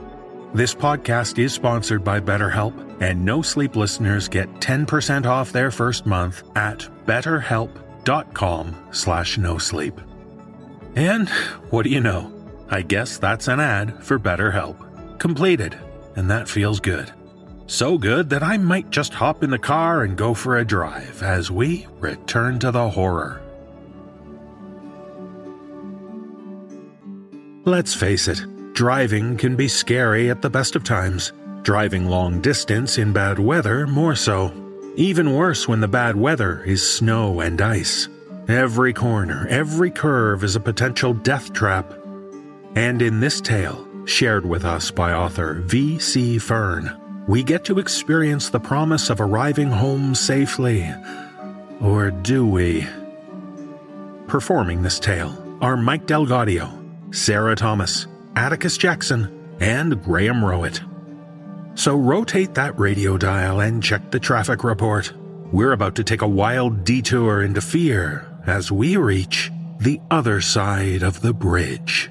This podcast is sponsored by BetterHelp, and no sleep listeners get 10% off their first month at betterhelp.com slash no sleep. And what do you know? I guess that's an ad for BetterHelp. Completed, and that feels good. So good that I might just hop in the car and go for a drive as we return to the horror. Let's face it, Driving can be scary at the best of times. Driving long distance in bad weather, more so. Even worse when the bad weather is snow and ice. Every corner, every curve is a potential death trap. And in this tale, shared with us by author V.C. Fern, we get to experience the promise of arriving home safely. Or do we? Performing this tale are Mike DelGaudio, Sarah Thomas, Atticus Jackson, and Graham Rowat. So rotate that radio dial and check the traffic report. We're about to take a wild detour into fear as we reach the other side of the bridge.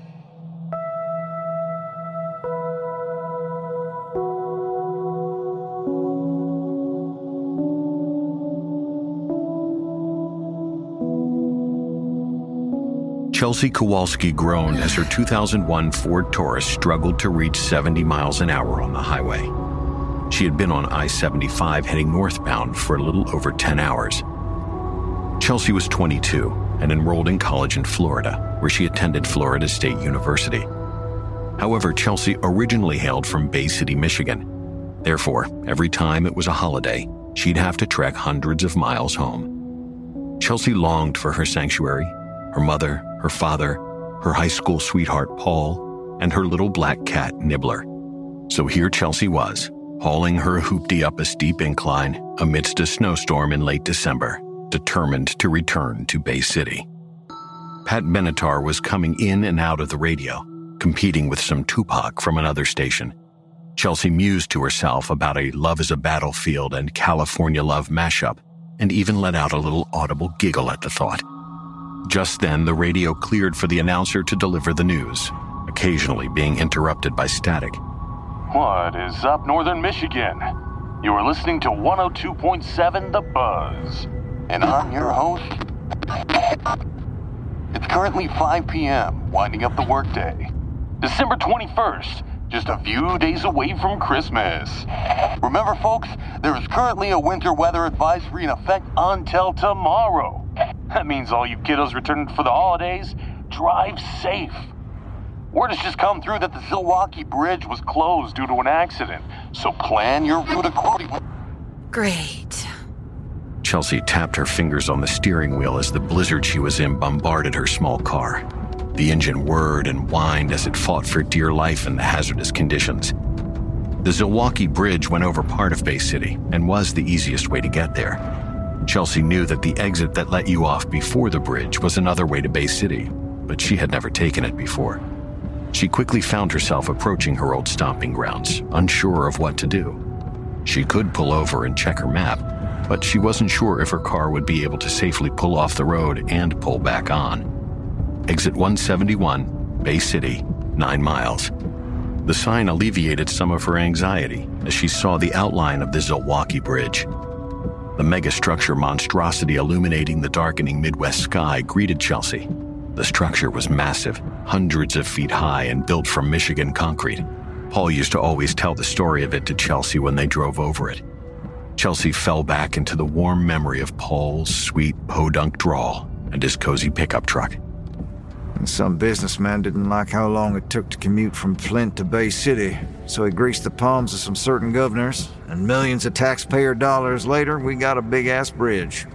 Chelsea Kowalski groaned as her 2001 Ford Taurus struggled to reach 70 miles an hour on the highway. She had been on I 75 heading northbound for a little over 10 hours. Chelsea was 22 and enrolled in college in Florida, where she attended Florida State University. However, Chelsea originally hailed from Bay City, Michigan. Therefore, every time it was a holiday, she'd have to trek hundreds of miles home. Chelsea longed for her sanctuary, her mother, her father, her high school sweetheart Paul, and her little black cat Nibbler. So here Chelsea was, hauling her hoopty up a steep incline amidst a snowstorm in late December, determined to return to Bay City. Pat Benatar was coming in and out of the radio, competing with some Tupac from another station. Chelsea mused to herself about a Love is a Battlefield and California Love mashup, and even let out a little audible giggle at the thought. Just then, the radio cleared for the announcer to deliver the news, occasionally being interrupted by static. What is up, Northern Michigan? You are listening to 102.7 The Buzz. And I'm your host. It's currently 5 p.m., winding up the workday. December 21st, just a few days away from Christmas. Remember, folks, there is currently a winter weather advisory in effect until tomorrow. That means all you kiddos returning for the holidays, drive safe. Word has just come through that the Zilwaukee Bridge was closed due to an accident, so plan your route accordingly. Great. Chelsea tapped her fingers on the steering wheel as the blizzard she was in bombarded her small car. The engine whirred and whined as it fought for dear life in the hazardous conditions. The Zilwaukee Bridge went over part of Bay City and was the easiest way to get there. Chelsea knew that the exit that let you off before the bridge was another way to Bay City, but she had never taken it before. She quickly found herself approaching her old stomping grounds, unsure of what to do. She could pull over and check her map, but she wasn't sure if her car would be able to safely pull off the road and pull back on. Exit 171, Bay City, 9 miles. The sign alleviated some of her anxiety as she saw the outline of the Zilwaukee Bridge. The megastructure monstrosity illuminating the darkening Midwest sky greeted Chelsea. The structure was massive, hundreds of feet high, and built from Michigan concrete. Paul used to always tell the story of it to Chelsea when they drove over it. Chelsea fell back into the warm memory of Paul's sweet podunk drawl and his cozy pickup truck. And some businessman didn't like how long it took to commute from Flint to Bay City, so he greased the palms of some certain governors, and millions of taxpayer dollars later, we got a big ass bridge.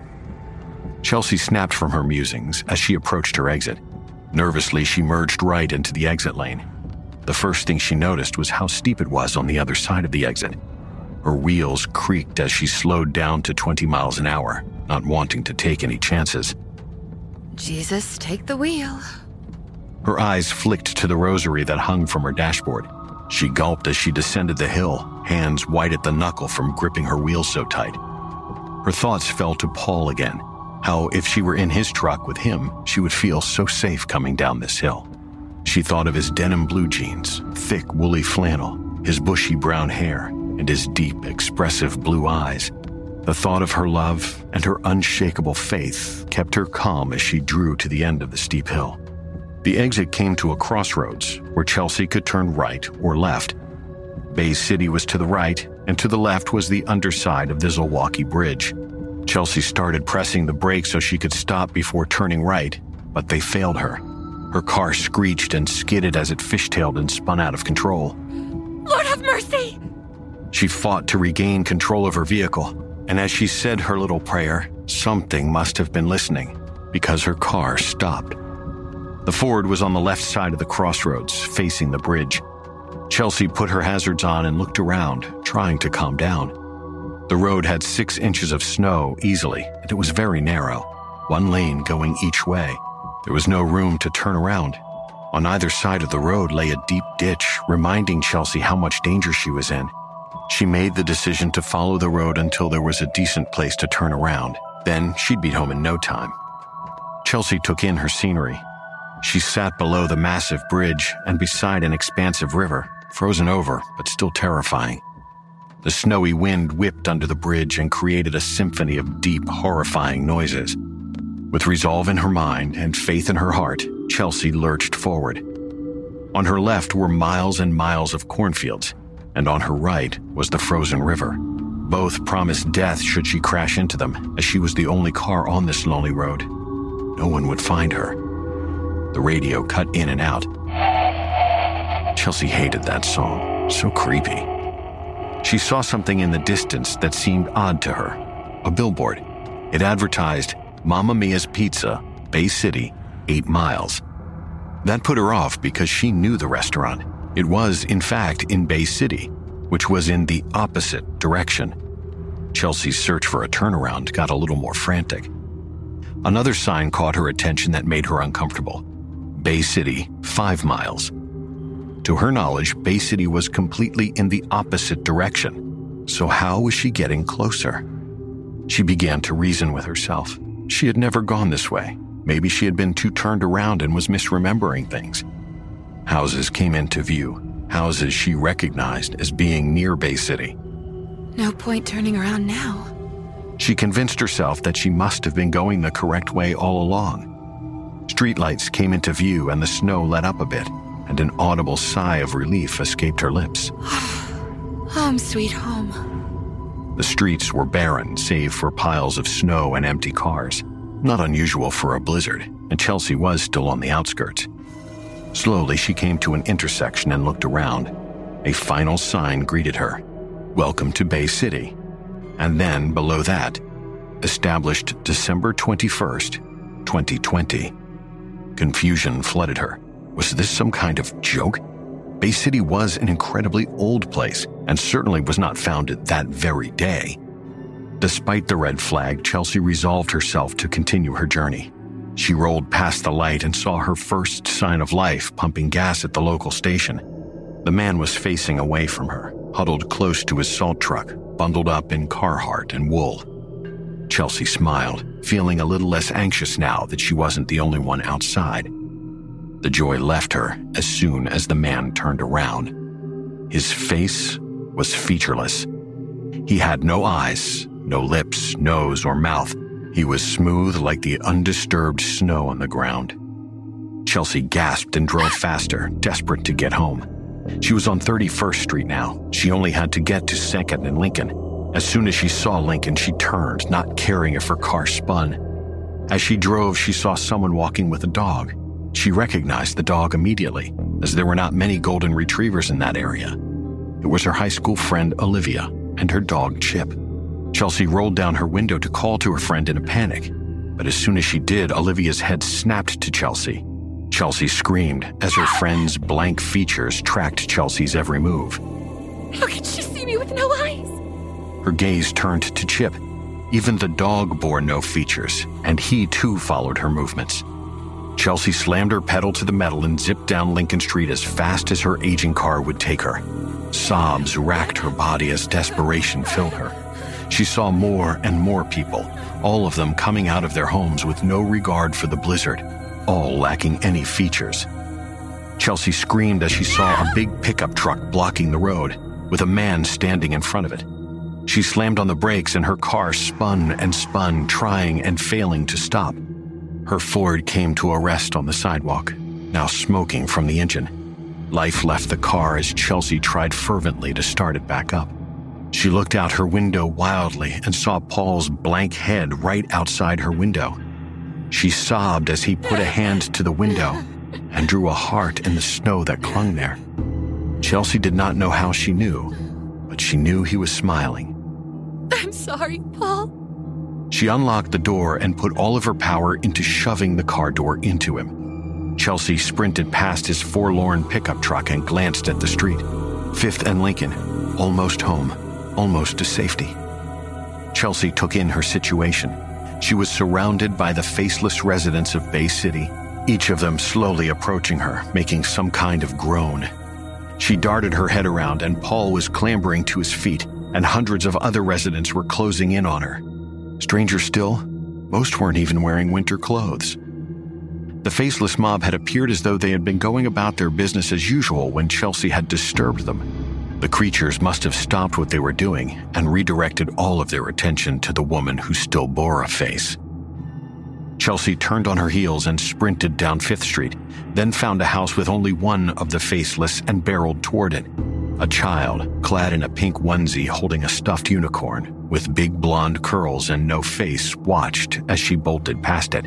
Chelsea snapped from her musings as she approached her exit. Nervously, she merged right into the exit lane. The first thing she noticed was how steep it was on the other side of the exit. Her wheels creaked as she slowed down to 20 miles an hour, not wanting to take any chances. Jesus, take the wheel. Her eyes flicked to the rosary that hung from her dashboard. She gulped as she descended the hill, hands white at the knuckle from gripping her wheel so tight. Her thoughts fell to Paul again. How, if she were in his truck with him, she would feel so safe coming down this hill. She thought of his denim blue jeans, thick woolly flannel, his bushy brown hair, and his deep, expressive blue eyes. The thought of her love and her unshakable faith kept her calm as she drew to the end of the steep hill. The exit came to a crossroads where Chelsea could turn right or left. Bay City was to the right, and to the left was the underside of the Zilwaukee Bridge. Chelsea started pressing the brakes so she could stop before turning right, but they failed her. Her car screeched and skidded as it fishtailed and spun out of control. Lord have mercy! She fought to regain control of her vehicle, and as she said her little prayer, something must have been listening because her car stopped. The Ford was on the left side of the crossroads, facing the bridge. Chelsea put her hazards on and looked around, trying to calm down. The road had six inches of snow easily, and it was very narrow, one lane going each way. There was no room to turn around. On either side of the road lay a deep ditch, reminding Chelsea how much danger she was in. She made the decision to follow the road until there was a decent place to turn around. Then she'd be home in no time. Chelsea took in her scenery. She sat below the massive bridge and beside an expansive river, frozen over but still terrifying. The snowy wind whipped under the bridge and created a symphony of deep, horrifying noises. With resolve in her mind and faith in her heart, Chelsea lurched forward. On her left were miles and miles of cornfields, and on her right was the frozen river. Both promised death should she crash into them, as she was the only car on this lonely road. No one would find her. The radio cut in and out. Chelsea hated that song. So creepy. She saw something in the distance that seemed odd to her a billboard. It advertised Mamma Mia's Pizza, Bay City, 8 miles. That put her off because she knew the restaurant. It was, in fact, in Bay City, which was in the opposite direction. Chelsea's search for a turnaround got a little more frantic. Another sign caught her attention that made her uncomfortable Bay City, 5 miles. To her knowledge, Bay City was completely in the opposite direction. So, how was she getting closer? She began to reason with herself. She had never gone this way. Maybe she had been too turned around and was misremembering things. Houses came into view, houses she recognized as being near Bay City. No point turning around now. She convinced herself that she must have been going the correct way all along. Streetlights came into view and the snow let up a bit, and an audible sigh of relief escaped her lips. *sighs* Home, sweet home. The streets were barren, save for piles of snow and empty cars. Not unusual for a blizzard, and Chelsea was still on the outskirts. Slowly, she came to an intersection and looked around. A final sign greeted her Welcome to Bay City. And then, below that, established December 21st, 2020. Confusion flooded her. Was this some kind of joke? Bay City was an incredibly old place and certainly was not founded that very day. Despite the red flag, Chelsea resolved herself to continue her journey. She rolled past the light and saw her first sign of life pumping gas at the local station. The man was facing away from her, huddled close to his salt truck, bundled up in Carhartt and wool. Chelsea smiled, feeling a little less anxious now that she wasn't the only one outside. The joy left her as soon as the man turned around. His face was featureless. He had no eyes, no lips, nose, or mouth. He was smooth like the undisturbed snow on the ground. Chelsea gasped and drove faster, desperate to get home. She was on 31st Street now. She only had to get to 2nd and Lincoln. As soon as she saw Lincoln, she turned, not caring if her car spun. As she drove, she saw someone walking with a dog. She recognized the dog immediately, as there were not many golden retrievers in that area. It was her high school friend Olivia and her dog Chip. Chelsea rolled down her window to call to her friend in a panic, but as soon as she did, Olivia's head snapped to Chelsea. Chelsea screamed as her friend's blank features tracked Chelsea's every move. How could she see me with no eyes? Her gaze turned to Chip. Even the dog bore no features, and he too followed her movements. Chelsea slammed her pedal to the metal and zipped down Lincoln Street as fast as her aging car would take her. Sobs racked her body as desperation filled her. She saw more and more people, all of them coming out of their homes with no regard for the blizzard, all lacking any features. Chelsea screamed as she saw a big pickup truck blocking the road, with a man standing in front of it. She slammed on the brakes and her car spun and spun, trying and failing to stop. Her Ford came to a rest on the sidewalk, now smoking from the engine. Life left the car as Chelsea tried fervently to start it back up. She looked out her window wildly and saw Paul's blank head right outside her window. She sobbed as he put a hand to the window and drew a heart in the snow that clung there. Chelsea did not know how she knew, but she knew he was smiling. I'm sorry, Paul. She unlocked the door and put all of her power into shoving the car door into him. Chelsea sprinted past his forlorn pickup truck and glanced at the street. Fifth and Lincoln, almost home, almost to safety. Chelsea took in her situation. She was surrounded by the faceless residents of Bay City, each of them slowly approaching her, making some kind of groan. She darted her head around, and Paul was clambering to his feet, and hundreds of other residents were closing in on her. Stranger still, most weren't even wearing winter clothes. The faceless mob had appeared as though they had been going about their business as usual when Chelsea had disturbed them. The creatures must have stopped what they were doing and redirected all of their attention to the woman who still bore a face. Chelsea turned on her heels and sprinted down Fifth Street, then found a house with only one of the faceless and barreled toward it. A child, clad in a pink onesie holding a stuffed unicorn, with big blonde curls and no face, watched as she bolted past it.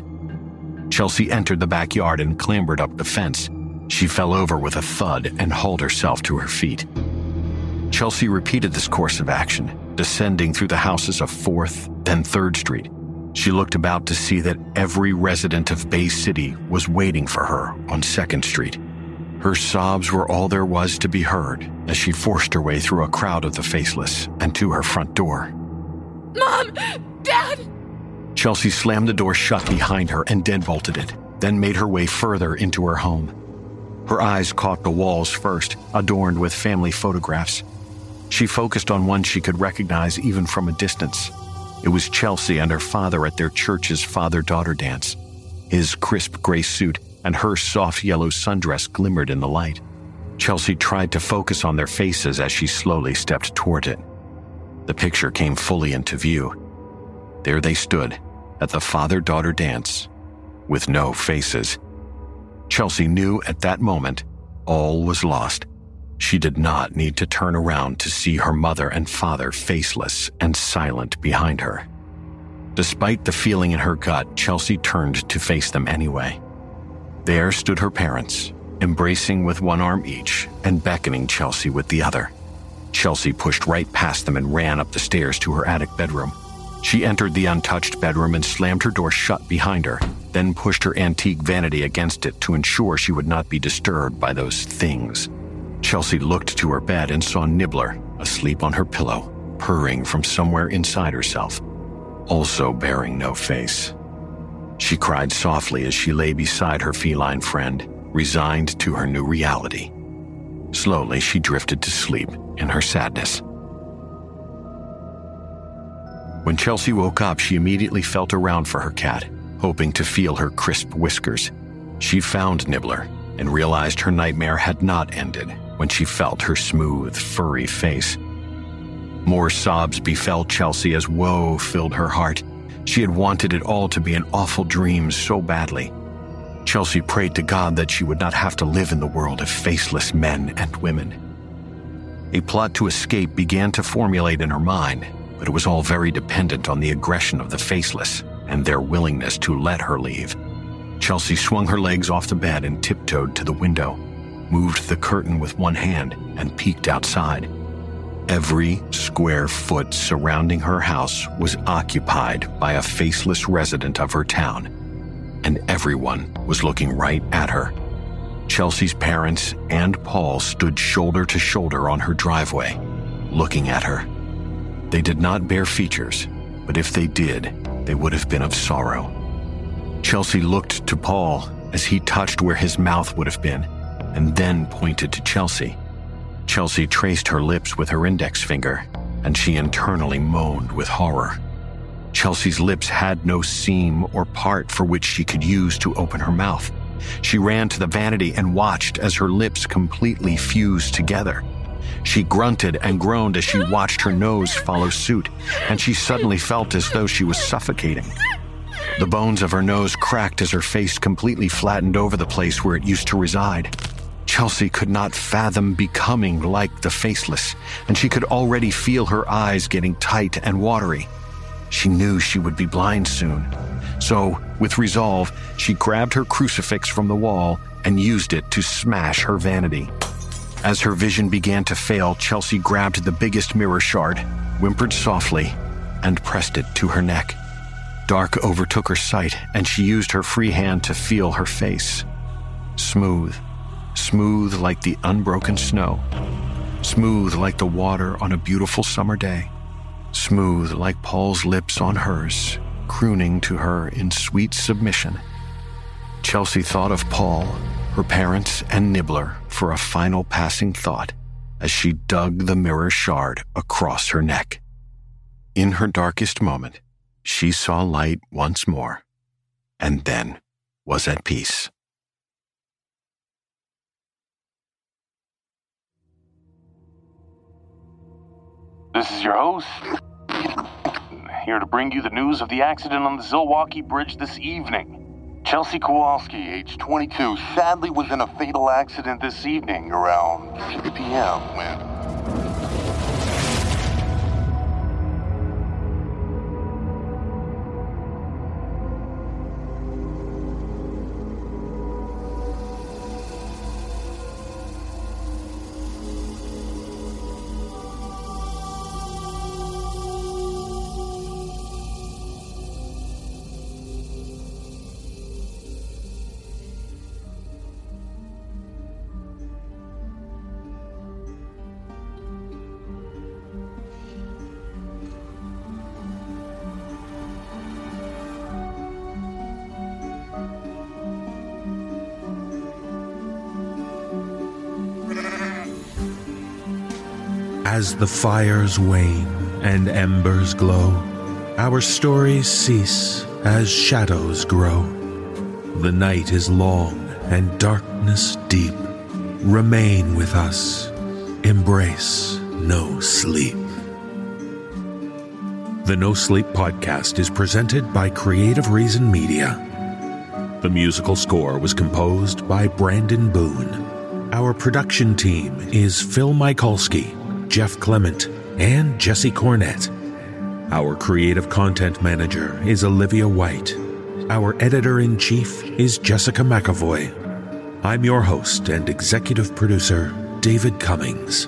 Chelsea entered the backyard and clambered up the fence. She fell over with a thud and hauled herself to her feet. Chelsea repeated this course of action, descending through the houses of 4th, then 3rd Street. She looked about to see that every resident of Bay City was waiting for her on 2nd Street. Her sobs were all there was to be heard as she forced her way through a crowd of the faceless and to her front door. Mom! Dad! Chelsea slammed the door shut behind her and deadbolted it, then made her way further into her home. Her eyes caught the walls first, adorned with family photographs. She focused on one she could recognize even from a distance. It was Chelsea and her father at their church's father daughter dance. His crisp gray suit and her soft yellow sundress glimmered in the light. Chelsea tried to focus on their faces as she slowly stepped toward it. The picture came fully into view. There they stood at the father daughter dance with no faces. Chelsea knew at that moment all was lost. She did not need to turn around to see her mother and father faceless and silent behind her. Despite the feeling in her gut, Chelsea turned to face them anyway. There stood her parents, embracing with one arm each and beckoning Chelsea with the other. Chelsea pushed right past them and ran up the stairs to her attic bedroom. She entered the untouched bedroom and slammed her door shut behind her, then pushed her antique vanity against it to ensure she would not be disturbed by those things. Chelsea looked to her bed and saw Nibbler asleep on her pillow, purring from somewhere inside herself, also bearing no face. She cried softly as she lay beside her feline friend, resigned to her new reality. Slowly, she drifted to sleep in her sadness. When Chelsea woke up, she immediately felt around for her cat, hoping to feel her crisp whiskers. She found Nibbler and realized her nightmare had not ended when she felt her smooth, furry face. More sobs befell Chelsea as woe filled her heart. She had wanted it all to be an awful dream so badly. Chelsea prayed to God that she would not have to live in the world of faceless men and women. A plot to escape began to formulate in her mind, but it was all very dependent on the aggression of the faceless and their willingness to let her leave. Chelsea swung her legs off the bed and tiptoed to the window, moved the curtain with one hand, and peeked outside. Every square foot surrounding her house was occupied by a faceless resident of her town, and everyone was looking right at her. Chelsea's parents and Paul stood shoulder to shoulder on her driveway, looking at her. They did not bear features, but if they did, they would have been of sorrow. Chelsea looked to Paul as he touched where his mouth would have been, and then pointed to Chelsea. Chelsea traced her lips with her index finger, and she internally moaned with horror. Chelsea's lips had no seam or part for which she could use to open her mouth. She ran to the vanity and watched as her lips completely fused together. She grunted and groaned as she watched her nose follow suit, and she suddenly felt as though she was suffocating. The bones of her nose cracked as her face completely flattened over the place where it used to reside. Chelsea could not fathom becoming like the faceless, and she could already feel her eyes getting tight and watery. She knew she would be blind soon. So, with resolve, she grabbed her crucifix from the wall and used it to smash her vanity. As her vision began to fail, Chelsea grabbed the biggest mirror shard, whimpered softly, and pressed it to her neck. Dark overtook her sight, and she used her free hand to feel her face. Smooth, smooth like the unbroken snow, smooth like the water on a beautiful summer day, smooth like Paul's lips on hers, crooning to her in sweet submission. Chelsea thought of Paul, her parents, and Nibbler for a final passing thought as she dug the mirror shard across her neck. In her darkest moment, she saw light once more, and then was at peace. This is your host, *laughs* here to bring you the news of the accident on the Zilwaukee Bridge this evening. Chelsea Kowalski, age 22, sadly was in a fatal accident this evening around 6 p.m. when As the fires wane and embers glow, our stories cease as shadows grow. The night is long and darkness deep. Remain with us, embrace no sleep. The No Sleep podcast is presented by Creative Reason Media. The musical score was composed by Brandon Boone. Our production team is Phil Michalski, Jeff Clement, and Jesse Cornett. Our creative content manager is Olivia White. Our editor in chief is Jessica McEvoy. I'm your host and executive producer, David Cummings.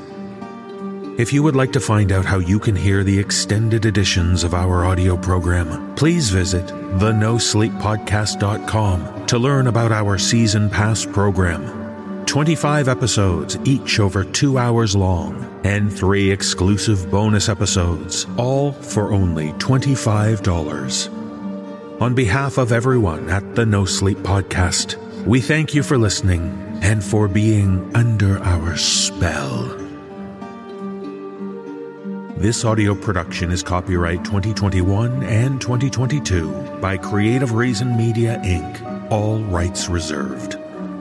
If you would like to find out how you can hear the extended editions of our audio program, please visit thenosleeppodcast.com to learn about our season pass program. 25 episodes, each over two hours long, and three exclusive bonus episodes, all for only $25. On behalf of everyone at the No Sleep Podcast, we thank you for listening and for being under our spell. This audio production is copyright 2021 and 2022 by Creative Reason Media Inc., all rights reserved.